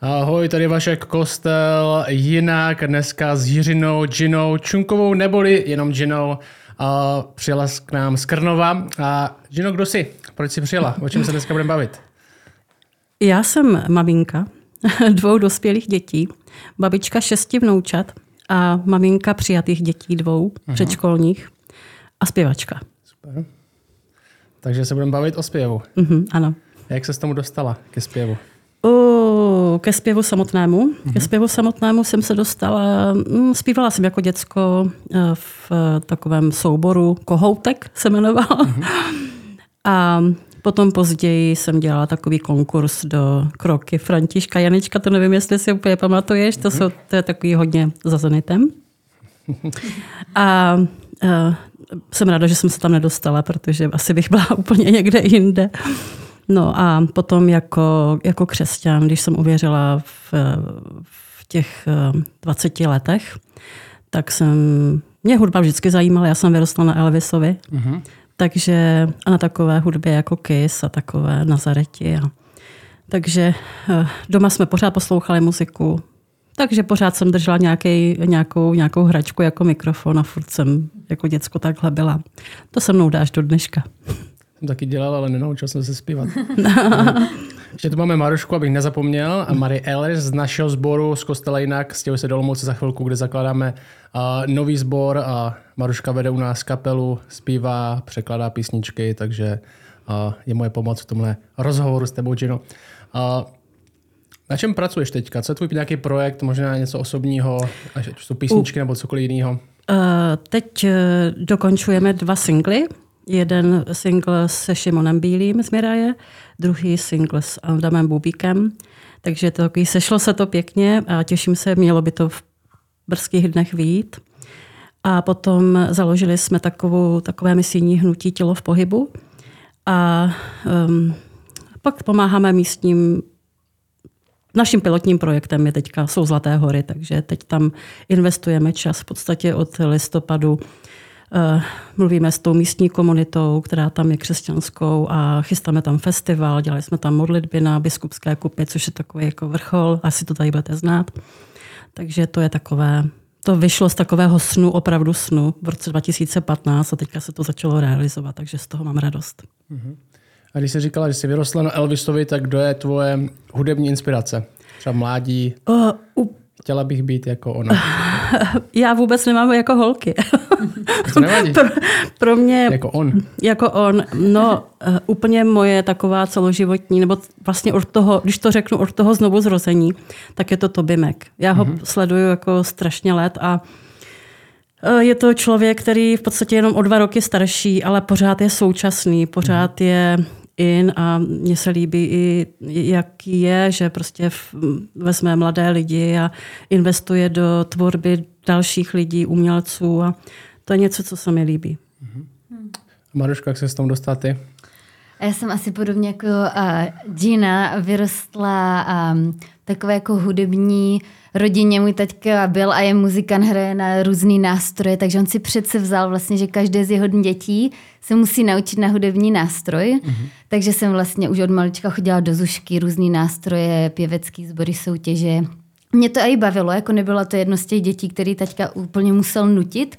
Ahoj, tady Vašek Kostel, jinak dneska s Jiřinou, Džinou, Čunkovou, neboli jenom Džinou. A přijela k nám z Krnova. A Džino, kdo jsi? Proč jsi přijela? O čem se dneska budeme bavit? Já jsem maminka dvou dospělých dětí, babička šesti vnoučat a maminka přijatých dětí dvou uh-huh. předškolních a zpěvačka. Super. Takže se budeme bavit o zpěvu. Uh-huh, ano. Jak se s tomu dostala ke zpěvu? O, ke zpěvu samotnému. Mm-hmm. Ke zpěvu samotnému jsem se dostala, hm, zpívala jsem jako děcko eh, v takovém souboru Kohoutek se jmenoval. Mm-hmm. A potom později jsem dělala takový konkurs do kroky Františka Janička, to nevím, jestli si úplně pamatuješ, to, jsou, to je takový hodně za Zenitem. A, eh, jsem ráda, že jsem se tam nedostala, protože asi bych byla úplně někde jinde. No a potom jako, jako křesťan, když jsem uvěřila v, v těch 20 eh, letech, tak jsem, mě hudba vždycky zajímala, já jsem vyrostla na Elvisovi, uh-huh. takže a na takové hudbě jako Kiss a takové Nazareti. A, takže eh, doma jsme pořád poslouchali muziku, takže pořád jsem držela nějaký, nějakou, nějakou hračku jako mikrofon a furt jsem jako děcko takhle byla. To se mnou dáš do dneška jsem taky dělal, ale nenaučil jsem se zpívat. Ještě tu máme Marušku, abych nezapomněl. A Marie Ehlers z našeho sboru z kostela jinak. Stěhuji se do Olomouce za chvilku, kde zakládáme uh, nový sbor a Maruška vede u nás kapelu, zpívá, překladá písničky, takže uh, je moje pomoc v tomhle rozhovoru s tebou, Gino. Uh, na čem pracuješ teďka? Co je tvůj nějaký projekt, možná něco osobního, ať jsou písničky nebo cokoliv jiného? Uh, teď uh, dokončujeme dva singly. Jeden single se Šimonem Bílým z Miraje, druhý single s Adamem Bubíkem. Takže to sešlo se to pěkně a těším se, mělo by to v brzkých dnech výjít. A potom založili jsme takovou, takové misijní hnutí Tělo v pohybu. A um, pak pomáháme místním Naším pilotním projektem je teďka jsou Zlaté hory, takže teď tam investujeme čas v podstatě od listopadu mluvíme s tou místní komunitou, která tam je křesťanskou a chystáme tam festival, dělali jsme tam modlitby na biskupské kupě, což je takový jako vrchol, asi to tady budete znát. Takže to je takové, to vyšlo z takového snu, opravdu snu v roce 2015 a teďka se to začalo realizovat, takže z toho mám radost. Uh-huh. A když jsi říkala, že jsi vyrostla na Elvisovi, tak kdo je tvoje hudební inspirace? Třeba mládí? Uh. Chtěla bych být jako ona. Já vůbec nemám jako holky. To nevadí. pro, pro mě... Jako on. Jako on. No, uh, úplně moje taková celoživotní, nebo vlastně od toho, když to řeknu od toho znovu zrození, tak je to Toby Mac. Já ho mm-hmm. sleduju jako strašně let a uh, je to člověk, který v podstatě jenom o dva roky starší, ale pořád je současný, pořád mm-hmm. je in a mně se líbí i, jaký je, že prostě vezme mladé lidi a investuje do tvorby dalších lidí, umělců a to je něco, co se mi líbí. Mm-hmm. Maruška, jak se s tom dostat ty? Já jsem asi podobně jako uh, Gina vyrostla um, takové jako hudební rodině. Můj taťka byl a je muzikant, hraje na různý nástroje, takže on si přece vzal vlastně, že každé z jeho dětí se musí naučit na hudební nástroj. Mm-hmm. Takže jsem vlastně už od malička chodila do zušky, různý nástroje, pěvecký sbory, soutěže. Mě to i bavilo, jako nebyla to jedno z těch dětí, který taťka úplně musel nutit,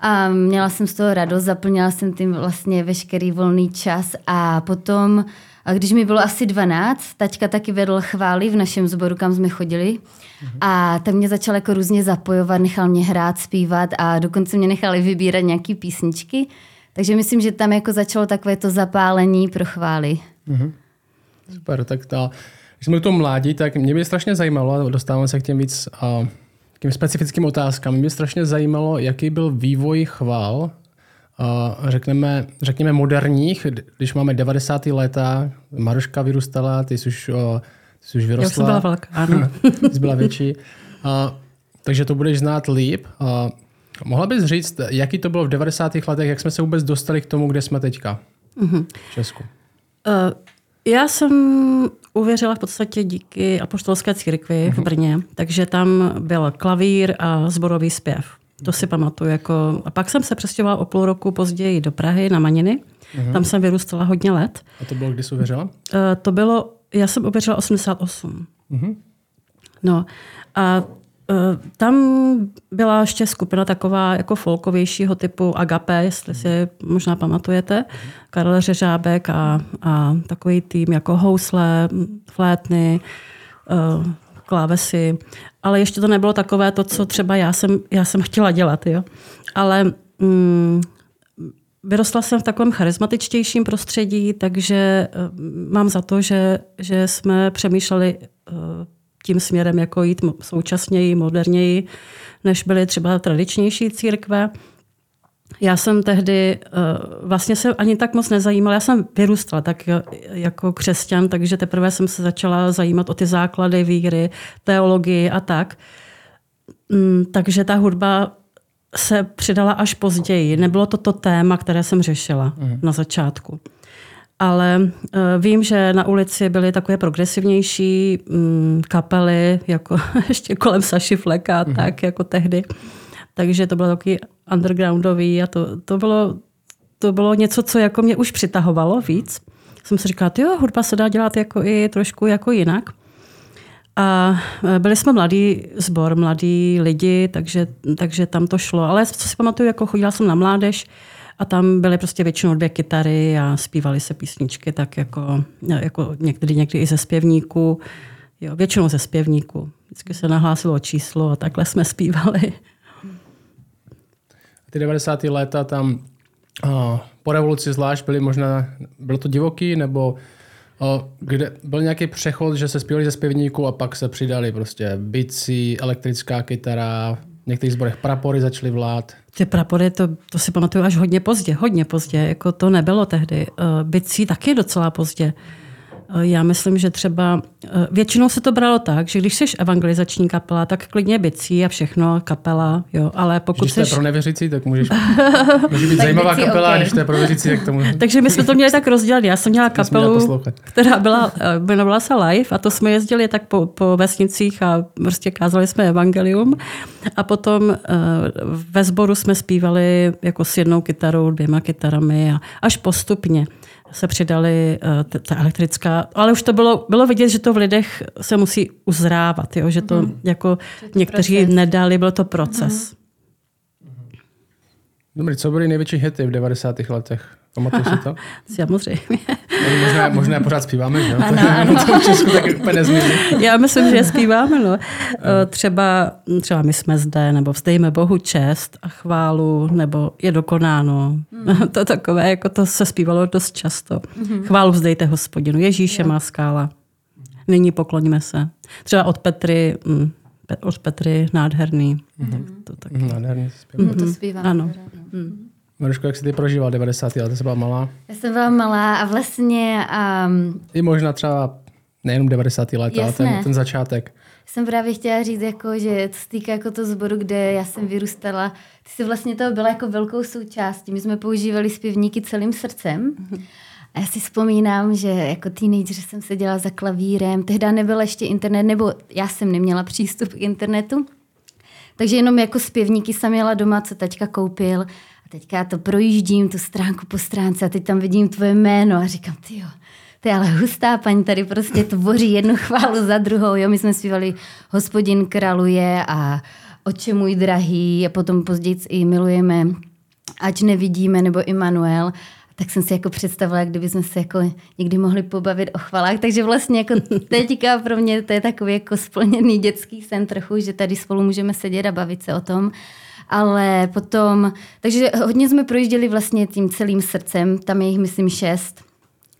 a měla jsem z toho radost, zaplnila jsem tím vlastně veškerý volný čas a potom, a když mi bylo asi 12, taťka taky vedl chvály v našem sboru, kam jsme chodili. Mm-hmm. A tak mě začal jako různě zapojovat, nechal mě hrát, zpívat a dokonce mě nechali vybírat nějaké písničky. Takže myslím, že tam jako začalo takové to zapálení pro chvály. Mm-hmm. Super, tak ta, když jsme toho mládí, tak mě by strašně zajímalo, a dostáváme se k těm víc uh, těm specifickým otázkám. Mě strašně zajímalo, jaký byl vývoj chvál, řekneme, řekněme moderních, když máme 90. léta, Maruška vyrůstala, ty jsi už, ty jsi už vyrostla. Já jsem byla velká, ano. jsi byla větší. Uh, takže to budeš znát líp. Uh, mohla bys říct, jaký to bylo v 90. letech, jak jsme se vůbec dostali k tomu, kde jsme teďka mm-hmm. v Česku? Uh, já jsem uvěřila v podstatě díky apoštolské církvi uh-huh. v mhm. Brně, takže tam byl klavír a zborový zpěv. To si pamatuju. Jako... A pak jsem se přestěhovala o půl roku později do Prahy na Maniny. Uh-huh. Tam jsem vyrůstala hodně let. A to bylo, kdy jsi uvěřila? Uh, to bylo, já jsem uvěřila 88. Uh-huh. No a uh, tam byla ještě skupina taková jako folkovějšího typu Agape, jestli si možná pamatujete. Karel Řežábek a, a takový tým jako housle, flétny, uh, klávesy. Ale ještě to nebylo takové to, co třeba já jsem, já jsem chtěla dělat. Jo? Ale mm, Vyrostla jsem v takovém charismatičtějším prostředí, takže mám za to, že, že jsme přemýšleli tím směrem, jako jít současněji, moderněji, než byly třeba tradičnější církve. Já jsem tehdy vlastně se ani tak moc nezajímala. Já jsem vyrůstala tak jako křesťan, takže teprve jsem se začala zajímat o ty základy víry, teologii a tak. Mm, takže ta hudba se přidala až později. Nebylo to to téma, které jsem řešila mm. na začátku. Ale uh, vím, že na ulici byly takové progresivnější um, kapely, jako ještě kolem Saši Fleka, mm. tak jako tehdy. Takže to bylo takový undergroundový a to, to, bylo, to bylo něco, co jako mě už přitahovalo víc. Jsem si říkala, jo, hudba se dá dělat jako i trošku jako jinak. A e, byli jsme mladý sbor, mladí lidi, takže, takže tam to šlo. Ale co si pamatuju, jako chodila jsem na mládež a tam byly prostě většinou dvě kytary a zpívaly se písničky tak jako, jako někdy, někdy i ze zpěvníků. Jo, většinou ze zpěvníků. Vždycky se nahlásilo číslo a takhle jsme zpívali. Ty 90. léta tam oh, po revoluci zvlášť byly možná, bylo to divoký, nebo kde byl nějaký přechod, že se zpívali ze zpěvníků a pak se přidali prostě bicí, elektrická kytara, v některých zborech prapory začaly vlád. Ty prapory, to, to si pamatuju až hodně pozdě, hodně pozdě, jako to nebylo tehdy. Eh, bicí taky docela pozdě. Já myslím, že třeba eh, většinou se to bralo tak, že když jsi evangelizační kapela, tak klidně bicí a všechno, kapela, jo, ale pokud Když jsi... pro nevěřící, tak můžeš může být zajímavá kapela, okay. když to je pro věřící, tak tomu... Takže my jsme to měli tak rozdělat. Já jsem měla kapelu, která byla, eh, jmenovala se Live a to jsme jezdili tak po, po vesnicích a prostě kázali jsme evangelium. A potom ve sboru jsme zpívali jako s jednou kytarou, dvěma kytarami a až postupně se přidali uh, ta elektrická, ale už to bylo, bylo vidět, že to v lidech se musí uzrávat, jo? že to mm. jako to někteří proces. nedali, byl to proces. Mm. Dobrý, co byly největší hity v 90. letech? Pamatuju si to? Samozřejmě. Možná, možná pořád zpíváme, že jo? Ano, ano. to v Česku tak úplně nezmění. Já myslím, že zpíváme. No. Eh, třeba, třeba my jsme zde, nebo vzdejme Bohu čest a chválu, nebo je dokonáno. Mm. to takové, jako to se zpívalo dost často. Mm-hmm. Chválu vzdejte hospodinu. Ježíše jo. má skála. Nyní pokloníme se. Třeba od Petry, mm, od Petry nádherný. Mm-hmm. To taky. Nádherný zpívat. Mm-hmm. To zpívám. Ano. Mm. Maruško, jak jsi ty prožíval 90. let? Jsi byla malá? Já jsem byla malá a vlastně... Um, I možná třeba nejenom 90. let, ale ten, ten začátek. Jsem právě chtěla říct, jako, že to se týká jako to zboru, kde já jsem vyrůstala. Ty jsi vlastně toho byla jako velkou součástí. My jsme používali zpěvníky celým srdcem. A já si vzpomínám, že jako teenager jsem seděla za klavírem. Tehdy nebyl ještě internet, nebo já jsem neměla přístup k internetu. Takže jenom jako zpěvníky jsem měla doma, co taťka koupil teďka já to projíždím, tu stránku po stránce a teď tam vidím tvoje jméno a říkám, ty jo, to je ale hustá paní, tady prostě tvoří jednu chválu za druhou. Jo, my jsme zpívali Hospodin králuje a Oče můj drahý a potom později i milujeme Ať nevidíme nebo Immanuel. Tak jsem si jako představila, jak kdyby jsme se jako někdy mohli pobavit o chvalách. Takže vlastně jako teďka pro mě to je takový jako splněný dětský sen trochu, že tady spolu můžeme sedět a bavit se o tom ale potom, takže hodně jsme projížděli vlastně tím celým srdcem, tam je jich myslím šest.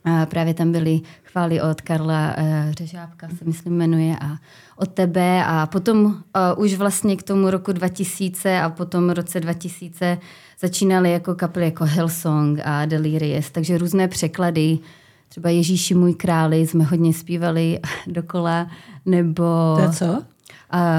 A právě tam byly chvály od Karla uh, Řežábka, se myslím jmenuje, a od tebe a potom uh, už vlastně k tomu roku 2000 a potom roce 2000 začínaly jako kapely jako Hillsong a Delirious, takže různé překlady, třeba Ježíši můj králi jsme hodně zpívali dokola, nebo... To co?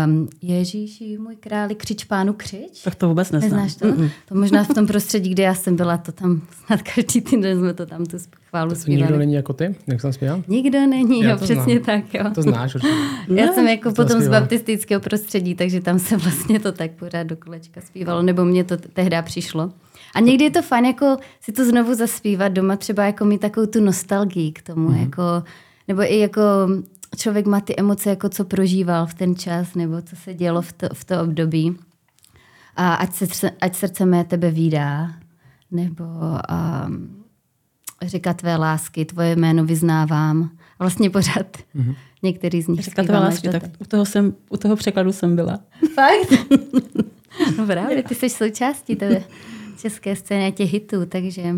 Um, Ježíši, můj králi, křič pánu křič. Tak to vůbec neznám. Neznáš to? Mm-mm. To možná v tom prostředí, kde já jsem byla, to tam snad každý týden jsme to tam tu chválu to zpívali. Nikdo není jako ty, jak jsem zpíval? Nikdo není, já jo, přesně znám. tak. Jo. To znáš určitě. Já jsem jako to potom z baptistického prostředí, takže tam se vlastně to tak pořád do kolečka zpívalo, nebo mně to tehdy přišlo. A někdy je to fajn jako si to znovu zaspívat doma, třeba jako mít takovou tu nostalgii k tomu, mm-hmm. jako, nebo i jako člověk má ty emoce, jako co prožíval v ten čas, nebo co se dělo v to, v to období. A ať, se, ať srdce mé tebe výdá, nebo um, říká tvé lásky, tvoje jméno vyznávám. Vlastně pořád mm-hmm. některý z nich Říká tvé lásky, tak u toho, jsem, u toho překladu jsem byla. Fakt? no právě, ty jsi součástí té české scény těch hitů, takže...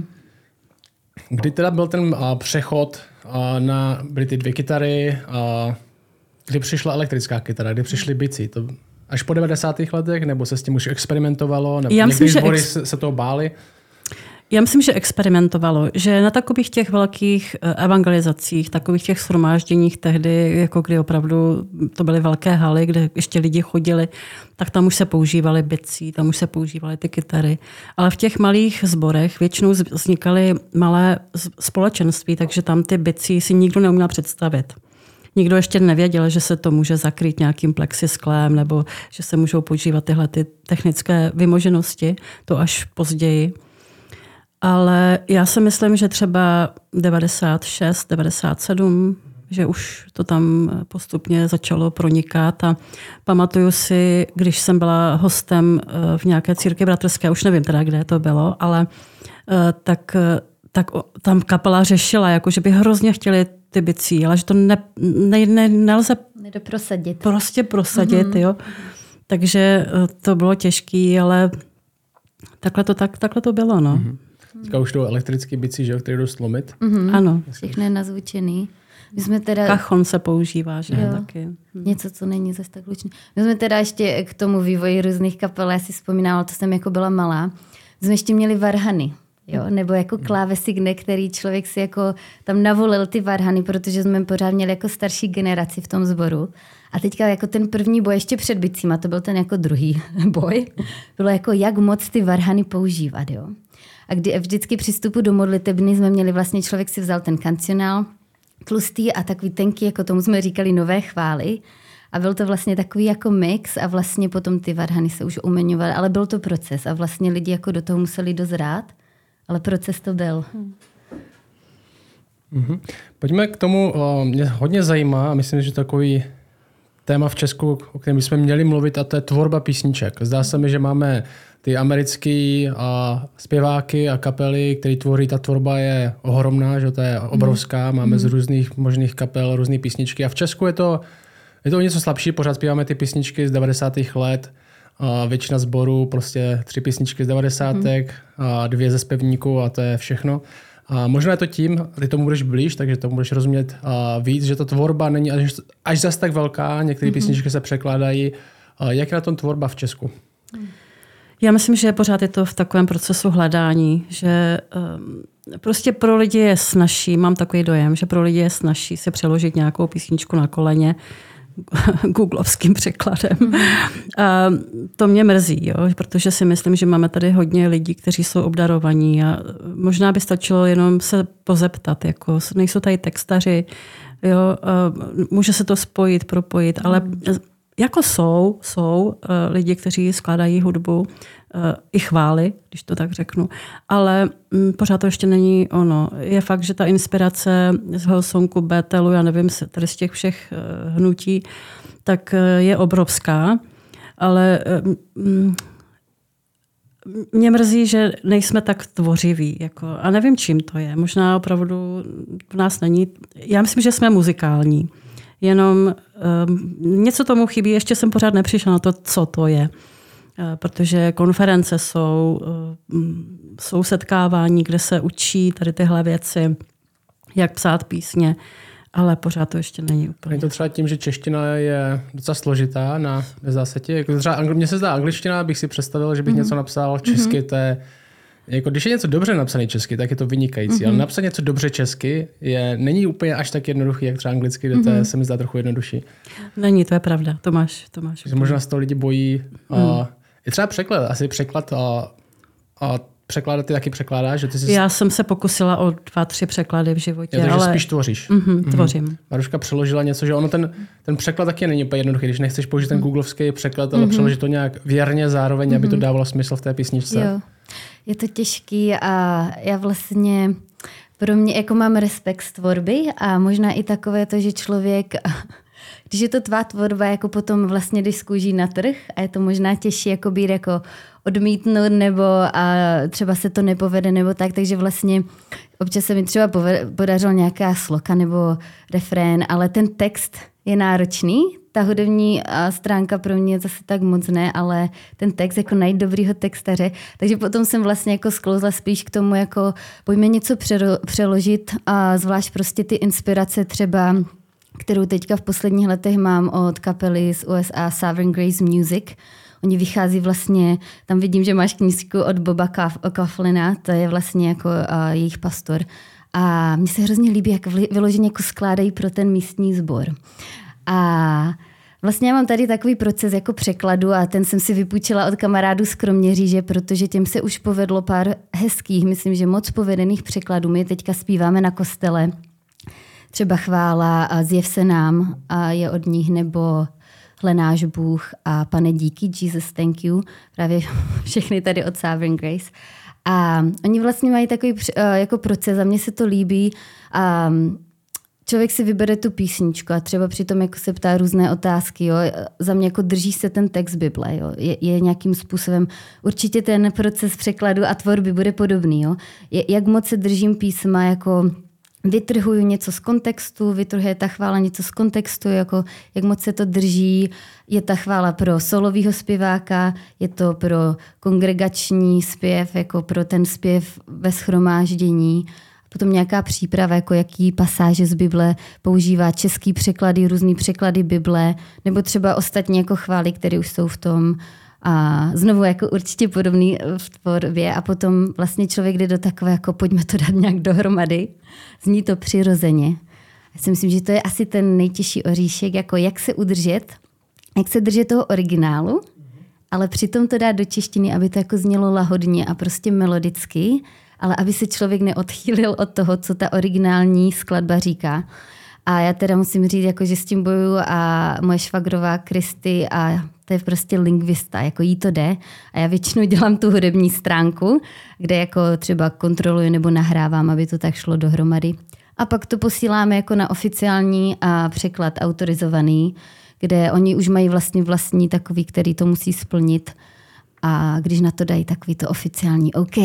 Kdy teda byl ten uh, přechod uh, na, byly ty dvě kytary, uh, kdy přišla elektrická kytara, kdy přišly bicí? To až po 90. letech, nebo se s tím už experimentovalo, nebo Já myslím, že ex... se toho báli? Já myslím, že experimentovalo, že na takových těch velkých eh, evangelizacích, takových těch shromážděních tehdy, jako kdy opravdu to byly velké haly, kde ještě lidi chodili, tak tam už se používaly bicí, tam už se používaly ty kytary. Ale v těch malých zborech většinou vznikaly malé společenství, takže tam ty bicí si nikdo neuměl představit. Nikdo ještě nevěděl, že se to může zakrýt nějakým plexisklem nebo že se můžou používat tyhle ty technické vymoženosti, to až později. Ale já si myslím, že třeba 96, 97, že už to tam postupně začalo pronikat a pamatuju si, když jsem byla hostem eh, v nějaké církvi bratrské, už nevím teda, kde to bylo, ale eh, tak, eh, tak tam kapela řešila, jako že by hrozně chtěli ty bicí, ale že to ne, ne, ne, nelze Nedoprosadit. prostě prosadit. Mm-hmm. Jo. Takže to bylo těžké, ale takhle to, tak, takhle to bylo. No. Mm-hmm. Teďka už to elektrický bicí, že, který jdou slomit. Mm-hmm. Ano. Všechno je nazvučený. My jsme teda... Kachon se používá, že jo, taky. Hm. Něco, co není zase tak lučný. My jsme teda ještě k tomu vývoji různých kapel, já si vzpomínala, to jsem jako byla malá, jsme ještě měli varhany. Jo, nebo jako klávesigne, který člověk si jako tam navolil ty varhany, protože jsme pořád měli jako starší generaci v tom sboru. A teďka jako ten první boj ještě před bicíma, to byl ten jako druhý boj, bylo jako jak moc ty varhany používat. Jo. A kdy vždycky při vstupu do modlitebny jsme měli vlastně, člověk si vzal ten kancionál, tlustý a takový tenký, jako tomu jsme říkali nové chvály. A byl to vlastně takový jako mix a vlastně potom ty varhany se už umeňovaly, ale byl to proces a vlastně lidi jako do toho museli dozrát, ale proces to byl. Hmm. Mm-hmm. Pojďme k tomu, mě hodně zajímá a myslím, že takový téma v Česku, o kterém jsme měli mluvit, a to je tvorba písniček. Zdá se mi, že máme ty americké a zpěváky a kapely, které tvoří, ta tvorba je ohromná, že to je obrovská, máme mm. z různých možných kapel různé písničky a v Česku je to, je to něco slabší, pořád zpíváme ty písničky z 90. let, a většina sborů, prostě tři písničky z 90. Mm. a dvě ze zpěvníků a to je všechno. A možná je to tím, ty tomu budeš blíž, takže tomu budeš rozumět a víc, že ta tvorba není až, až zas tak velká, některé mm-hmm. písničky se překládají. A jak je na tom tvorba v Česku? Já myslím, že pořád je to v takovém procesu hledání, že um, prostě pro lidi je snažší, mám takový dojem, že pro lidi je snažší si přeložit nějakou písničku na koleně googlovským překladem. Mm. A to mě mrzí, jo, protože si myslím, že máme tady hodně lidí, kteří jsou obdarovaní a možná by stačilo jenom se pozeptat, jako nejsou tady textaři, jo, může se to spojit, propojit, ale mm jako jsou, jsou uh, lidi, kteří skládají hudbu, uh, i chvály, když to tak řeknu, ale um, pořád to ještě není ono. Je fakt, že ta inspirace z Hillsongu, Betelu, já nevím, tady z těch všech uh, hnutí, tak je obrovská, ale um, mě mrzí, že nejsme tak tvořiví. Jako, a nevím, čím to je. Možná opravdu v nás není. Já myslím, že jsme muzikální jenom um, něco tomu chybí, ještě jsem pořád nepřišla na to, co to je. Uh, protože konference jsou, uh, jsou setkávání, kde se učí tady tyhle věci, jak psát písně, ale pořád to ještě není úplně. Je to třeba tím, že čeština je docela složitá na zásadě. Jako třeba mně se zdá angličtina, bych si představil, že bych mm-hmm. něco napsal česky, mm-hmm. to je jako, když je něco dobře napsané česky, tak je to vynikající, mm-hmm. ale mhm. napsat něco dobře česky je, není úplně až tak jednoduchý, jak třeba anglicky, kde mm-hmm. to je, mhm. se mi zdá trochu jednodušší. Není, to je pravda, to máš. To máš že možná z toho lidi bojí. Mm. A, je třeba překlad, asi překlad a, a překládat ty taky překládáš? Že ty jsi... Já jsem se pokusila o dva, tři překlady v životě. Je to, ale... spíš tvoříš. Mm-hmm, tvořím. Mm-hmm. Maruška přeložila něco, že ono ten, ten překlad taky není úplně jednoduchý, když nechceš použít ten mhm. googlovský překlad, ale mm-hmm. přeložit to nějak věrně zároveň, mm-hmm. aby to dávalo smysl v té písničce. Jo. Je to těžký a já vlastně pro mě, jako mám respekt z tvorby a možná i takové to, že člověk, když je to tvá tvorba, jako potom vlastně jdeš na trh a je to možná těžší jako být jako odmítnout nebo a třeba se to nepovede nebo tak, takže vlastně občas se mi třeba podařilo nějaká sloka nebo refrén, ale ten text je náročný, ta hudební stránka pro mě zase tak moc ne, ale ten text, jako najít dobrýho textaře. Takže potom jsem vlastně jako sklouzla spíš k tomu, jako pojďme něco přeložit a zvlášť prostě ty inspirace třeba kterou teďka v posledních letech mám od kapely z USA Sovereign Grace Music. Oni vychází vlastně, tam vidím, že máš knížku od Boba Kaflina, to je vlastně jako uh, jejich pastor. A mně se hrozně líbí, jak vyloženě jako skládají pro ten místní sbor. A Vlastně já mám tady takový proces jako překladu a ten jsem si vypůjčila od kamarádů z Kroměříže, protože těm se už povedlo pár hezkých, myslím, že moc povedených překladů. My teďka zpíváme na kostele, třeba chvála a zjev se nám a je od nich, nebo hle náš Bůh a pane díky, Jesus thank you, právě všechny tady od Sovereign Grace. A oni vlastně mají takový eh, jako proces a mně se to líbí. A člověk si vybere tu písničku a třeba přitom jako se ptá různé otázky. Jo. Za mě jako drží se ten text Bible. Jo. Je, je nějakým způsobem, určitě ten proces překladu a tvorby bude podobný. Jo. Je, jak moc se držím písma, jako vytrhuju něco z kontextu, vytrhuje ta chvála něco z kontextu, jako jak moc se to drží. Je ta chvála pro solového zpěváka, je to pro kongregační zpěv, jako pro ten zpěv ve schromáždění potom nějaká příprava, jako jaký pasáže z Bible používá český překlady, různý překlady Bible, nebo třeba ostatní jako chvály, které už jsou v tom a znovu jako určitě podobný v tvorbě a potom vlastně člověk jde do takové, jako pojďme to dát nějak dohromady. Zní to přirozeně. Já si myslím, že to je asi ten nejtěžší oříšek, jako jak se udržet, jak se držet toho originálu, ale přitom to dát do češtiny, aby to jako znělo lahodně a prostě melodicky ale aby se člověk neodchýlil od toho, co ta originální skladba říká. A já teda musím říct, jako, že s tím bojuju a moje švagrová Kristy a to je prostě lingvista, jako jí to jde. A já většinou dělám tu hudební stránku, kde jako třeba kontroluji nebo nahrávám, aby to tak šlo dohromady. A pak to posíláme jako na oficiální a překlad autorizovaný, kde oni už mají vlastně vlastní takový, který to musí splnit. A když na to dají takový to oficiální OK,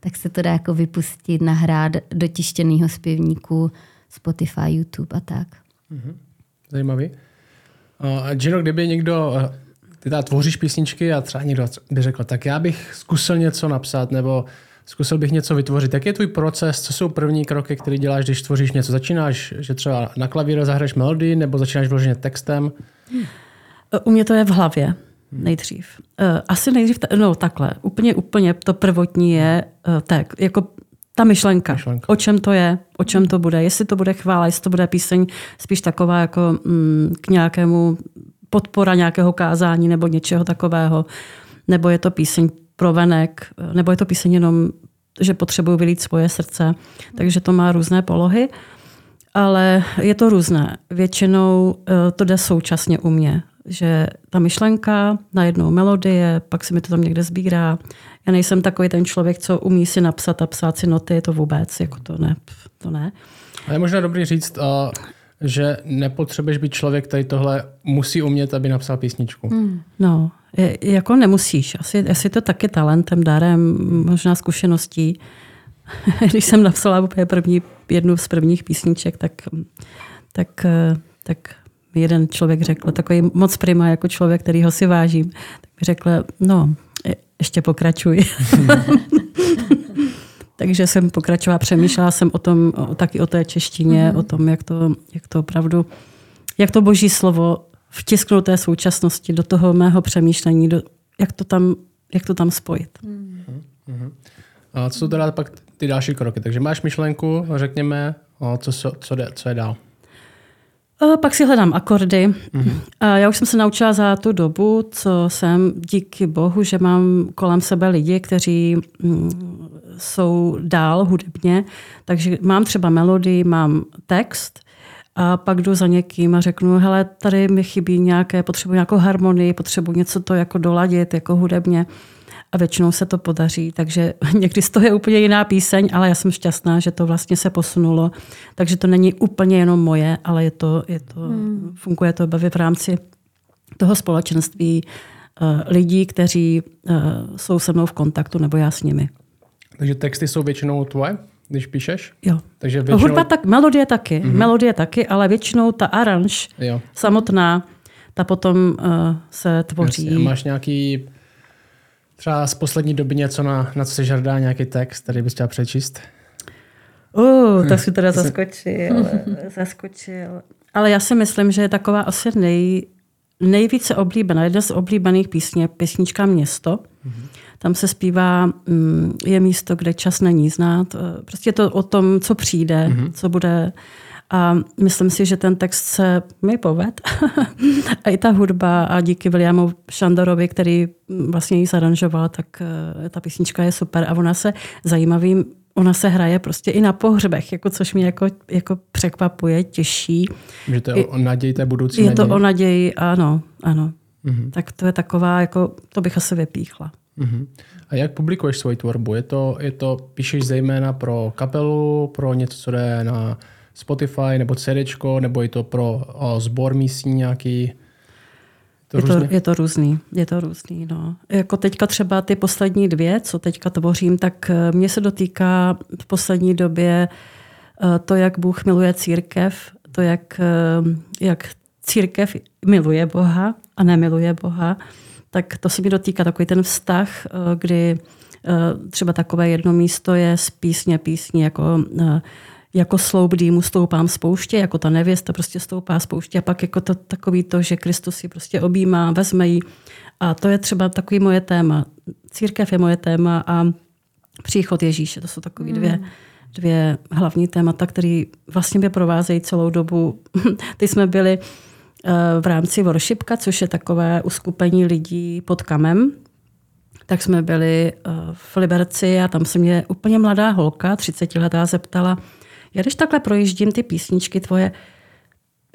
tak se to dá jako vypustit, nahrát do tištěného zpěvníku, Spotify, YouTube a tak. Mhm. Zajímavý. A Gino, kdyby někdo, ty tady tvoříš písničky a třeba někdo by řekl, tak já bych zkusil něco napsat nebo zkusil bych něco vytvořit. Jak je tvůj proces? Co jsou první kroky, které děláš, když tvoříš něco? Začínáš, že třeba na klavíru zahraješ melodii nebo začínáš vloženě textem? U mě to je v hlavě nejdřív. Eh, asi nejdřív, no takhle, úplně, úplně to prvotní je eh, tak, jako ta myšlenka, myšlenka, o čem to je, o čem to bude, jestli to bude chvála, jestli to bude píseň spíš taková jako mm, k nějakému podpora nějakého kázání nebo něčeho takového, nebo je to píseň pro venek, eh, nebo je to píseň jenom, že potřebuju vylít svoje srdce, takže to má různé polohy. Ale je to různé. Většinou to jde současně u mě že ta myšlenka, najednou melodie, pak se mi to tam někde sbírá. Já nejsem takový ten člověk, co umí si napsat a psát si noty, to vůbec, jako to ne. To ne. A je možná dobrý říct, že nepotřebuješ být člověk, který tohle musí umět, aby napsal písničku. Hmm. No, je, jako nemusíš. Asi, asi to taky talentem, darem, možná zkušeností. Když jsem napsala úplně první, jednu z prvních písniček, tak, tak, tak jeden člověk řekl, takový moc prima jako člověk, který ho si vážím, tak mi řekl, no, ještě pokračuj. Takže jsem pokračovala, přemýšlela jsem o tom, o, taky o té češtině, mm-hmm. o tom, jak to, jak to opravdu, jak to boží slovo vtisknout té současnosti do toho mého přemýšlení, do, jak, to tam, jak to tam spojit. Mm-hmm. A co jsou teda pak ty další kroky? Takže máš myšlenku, řekněme, co, co, co, jde, co je dál? Pak si hledám akordy. Mm-hmm. Já už jsem se naučila za tu dobu, co jsem, díky bohu, že mám kolem sebe lidi, kteří mm, jsou dál hudebně, takže mám třeba melodii, mám text a pak jdu za někým a řeknu, hele, tady mi chybí nějaké, potřebuji nějakou harmonii, potřebuji něco to jako doladit, jako hudebně. A většinou se to podaří, takže někdy z toho je úplně jiná píseň, ale já jsem šťastná, že to vlastně se posunulo, takže to není úplně jenom moje, ale je to, je to hmm. funguje to v rámci toho společenství uh, lidí, kteří uh, jsou se mnou v kontaktu, nebo já s nimi. Takže texty jsou většinou tvoje, když píšeš? Jo. Takže většinou... Hudba tak, melodie taky, mm-hmm. melodie taky, ale většinou ta aranž jo. samotná, ta potom uh, se tvoří. Jasně. máš nějaký třeba z poslední doby něco, na, na co se žádá nějaký text, který bys chtěla přečíst? Uh, tak si teda zaskočil. zaskočil. Ale já si myslím, že je taková asi nej, nejvíce oblíbená, jedna z oblíbených písní je písnička Město. Mm-hmm. Tam se zpívá, mm, je místo, kde čas není znát. Eh, prostě to o tom, co přijde, mm-hmm. co bude. A myslím si, že ten text se mi poved. a i ta hudba a díky Williamu Šandorovi, který vlastně ji zaranžoval, tak eh, ta písnička je super a ona se zajímavým ona se hraje prostě i na pohřbech, jako, což mě jako, jako překvapuje, těší. Že to je o naději té budoucí Je naději. to o naději, ano, ano. Mm-hmm. Tak to je taková, jako, to bych asi vypíchla. Mm-hmm. A jak publikuješ svoji tvorbu? Je to, je to, píšeš zejména pro kapelu, pro něco, co jde na Spotify nebo CD, nebo je to pro sbor místní nějaký? To je, to, je to různý, je to různý. No. Jako teďka třeba ty poslední dvě, co teďka tvořím, tak eh, mě se dotýká v poslední době eh, to, jak Bůh miluje církev, to, jak, eh, jak církev miluje Boha a nemiluje Boha, tak to se mi dotýká takový ten vztah, kdy třeba takové jedno místo je z písně písně jako jako sloup dýmu stoupám z pouště, jako ta nevěsta prostě stoupá z pouště a pak jako to takový to, že Kristus ji prostě objímá, vezme ji. A to je třeba takový moje téma. Církev je moje téma a příchod Ježíše. To jsou takové dvě, hmm. dvě hlavní témata, které vlastně mě provázejí celou dobu. Ty jsme byli eh, v rámci Worshipka, což je takové uskupení lidí pod kamem, tak jsme byli eh, v Liberci a tam se mě úplně mladá holka, 30 letá, zeptala, já když takhle projíždím ty písničky tvoje,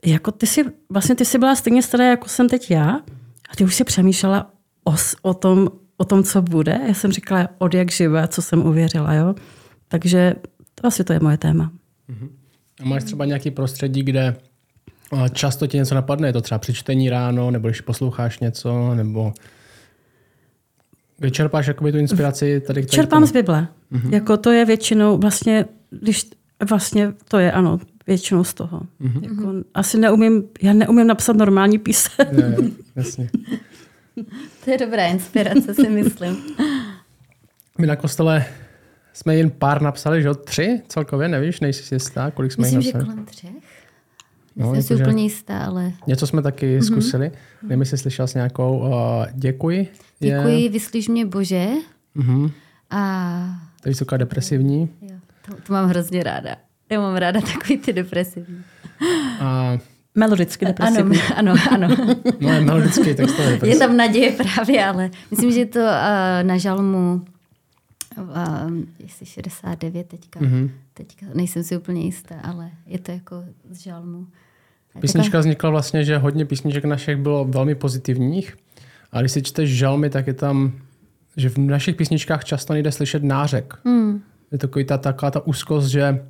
jako ty jsi, vlastně ty jsi byla stejně stará, jako jsem teď já, a ty už si přemýšlela o, o, tom, o tom, co bude. Já jsem říkala od jak živé, co jsem uvěřila. Jo? Takže to asi to je moje téma. Uh-huh. A máš třeba nějaký prostředí, kde často ti něco napadne? Je to třeba při čtení ráno, nebo když posloucháš něco, nebo kde čerpáš jakoby tu inspiraci? Tady, tady Čerpám tomu? z Bible. Uh-huh. Jako to je většinou vlastně, když Vlastně to je, ano, většinou z toho. Mm-hmm. Jako, asi neumím, já neumím napsat normální píseň. Ne, jasně. to je dobrá inspirace, si myslím. My na kostele jsme jen pár napsali, že jo? Tři celkově, nevíš, nejsi si jistá, kolik jsme Myslím, jich napsali? že kolem třech. No, jsem si úplně jistá, ale... Něco jsme taky mm-hmm. zkusili. Nevím, jestli slyšel s nějakou uh, děkuji. Děkuji, je... vyslyš mě Bože. Mm-hmm. A... To je vysoká depresivní. Jo. To, to mám hrozně ráda. Já mám ráda takový ty depresivní. A... Melodicky depresivní. Ano, ano, ano. No je melodicky, tak to je Je tam naděje právě, ale myslím, že to uh, na žalmu uh, jestli 69 teďka, mm-hmm. teďka, nejsem si úplně jistá, ale je to jako z žalmu. Písnička vznikla vlastně, že hodně písniček našich bylo velmi pozitivních, a když si čteš žalmy, tak je tam, že v našich písničkách často nejde slyšet nářek. Mm. Je takový ta, taková ta úzkost, že,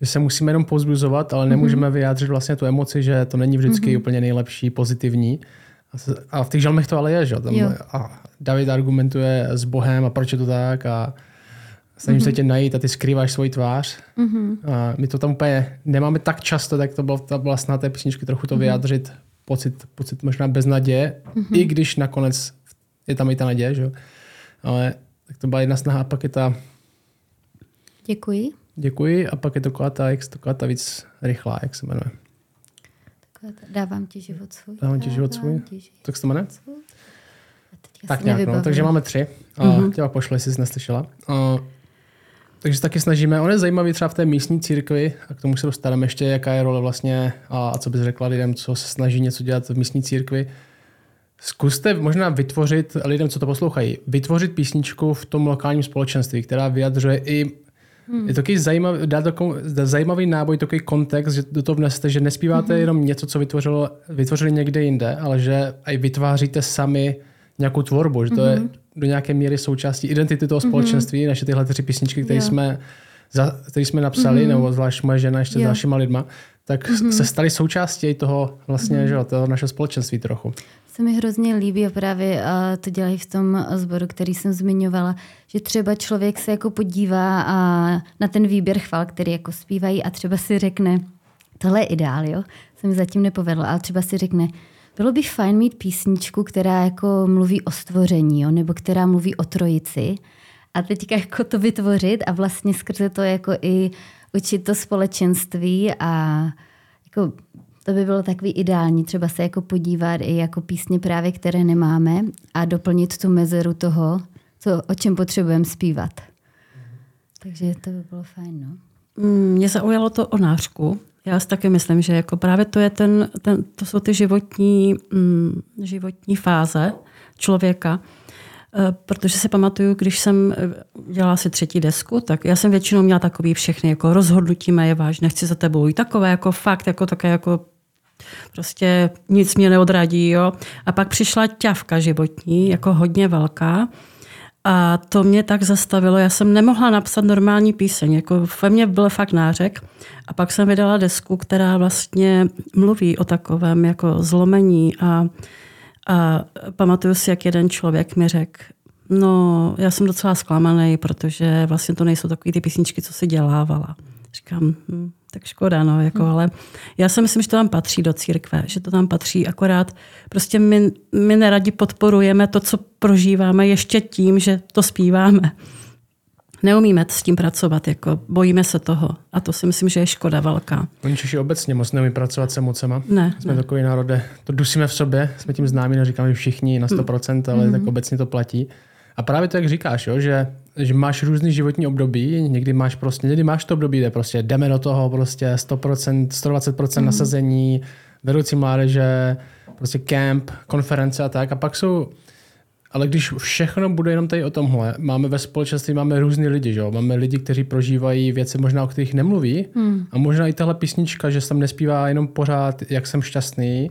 že se musíme jenom pozbuzovat, ale nemůžeme mm-hmm. vyjádřit vlastně tu emoci, že to není vždycky mm-hmm. úplně nejlepší, pozitivní. A v těch žalmech to ale je, že? Tam, a David argumentuje s Bohem a proč je to tak a snažím mm-hmm. se tě najít a ty skrýváš svoji tvář. Mm-hmm. A my to tam úplně nemáme tak často, tak to bylo, to bylo snad té písničky trochu to mm-hmm. vyjádřit, pocit, pocit možná bez naděje, mm-hmm. i když nakonec je tam i ta naděje, že? Ale tak to byla jedna snaha a pak je ta Děkuji. Děkuji a pak je to taková ta, jak taková ta víc rychlá, jak se jmenuje. Dávám ti život svůj. Dávám ti život svůj. Tak se to jmenuje? Tak nějak, no. Takže máme tři. A mm-hmm. těla pošle, jestli jsi neslyšela. A, takže se taky snažíme. On je zajímavý třeba v té místní církvi, a k tomu se dostaneme ještě, jaká je role vlastně a, a co bys řekla lidem, co se snaží něco dělat v místní církvi. Zkuste možná vytvořit lidem, co to poslouchají, vytvořit písničku v tom lokálním společenství, která vyjadřuje i Hmm. Je to takový zajímavý, dá takový, zajímavý náboj, takový kontext, že do toho vnesete, že nespíváte hmm. jenom něco, co vytvořilo, vytvořili někde jinde, ale že i vytváříte sami nějakou tvorbu, že to mm-hmm. je do nějaké míry součástí identity toho společenství, mm-hmm. naše tyhle tři písničky, které jsme, za, které jsme napsali, mm-hmm. nebo zvlášť moje žena ještě jo. s dalšíma lidma, tak mm-hmm. se staly součástí toho vlastně, mm-hmm. že, toho našeho společenství trochu. Se mi hrozně líbí a právě uh, to dělají v tom sboru, který jsem zmiňovala, že třeba člověk se jako podívá a na ten výběr chval, který jako zpívají a třeba si řekne, tohle je ideál, jo? Se mi zatím nepovedlo, ale třeba si řekne, bylo by fajn mít písničku, která jako mluví o stvoření, jo? nebo která mluví o trojici. A teďka jako to vytvořit a vlastně skrze to jako i učit to společenství a jako to by bylo takový ideální, třeba se jako podívat i jako písně právě, které nemáme a doplnit tu mezeru toho, co, o čem potřebujeme zpívat. Takže to by bylo fajn. No. Mm, mě zaujalo to o nářku. Já si taky myslím, že jako právě to, je ten, ten, to jsou ty životní, mm, životní fáze člověka, Eh, protože si pamatuju, když jsem eh, dělala si třetí desku, tak já jsem většinou měla takový všechny jako rozhodnutí mé vážně, nechci za tebou jít takové jako fakt, jako také jako prostě nic mě neodradí. Jo. A pak přišla ťavka životní, jako hodně velká. A to mě tak zastavilo, já jsem nemohla napsat normální píseň, jako ve mně byl fakt nářek. A pak jsem vydala desku, která vlastně mluví o takovém jako zlomení a a pamatuju si, jak jeden člověk mi řekl, no já jsem docela zklamaný, protože vlastně to nejsou takové ty písničky, co si dělávala. Říkám, hm, tak škoda, no, jako, hmm. ale já si myslím, že to tam patří do církve, že to tam patří, akorát prostě my, my neradi podporujeme to, co prožíváme ještě tím, že to zpíváme neumíme s tím pracovat, jako bojíme se toho. A to si myslím, že je škoda velká. Oni Češi obecně moc neumí pracovat s emocema. Ne. Jsme ne. takový národe, to dusíme v sobě, jsme tím známí, neříkáme všichni na 100%, ale mm. tak obecně to platí. A právě to, jak říkáš, jo, že, že máš různý životní období, někdy máš prostě, někdy máš to období, kde prostě jdeme do toho prostě 100%, 120% mm. nasazení, vedoucí mládeže, prostě camp, konference a tak. A pak jsou ale když všechno bude jenom tady o tomhle, máme ve společenství máme různý lidi, že jo? Máme lidi, kteří prožívají věci možná, o kterých nemluví. Hmm. A možná i tahle písnička, že se tam nespívá jenom pořád, jak jsem šťastný,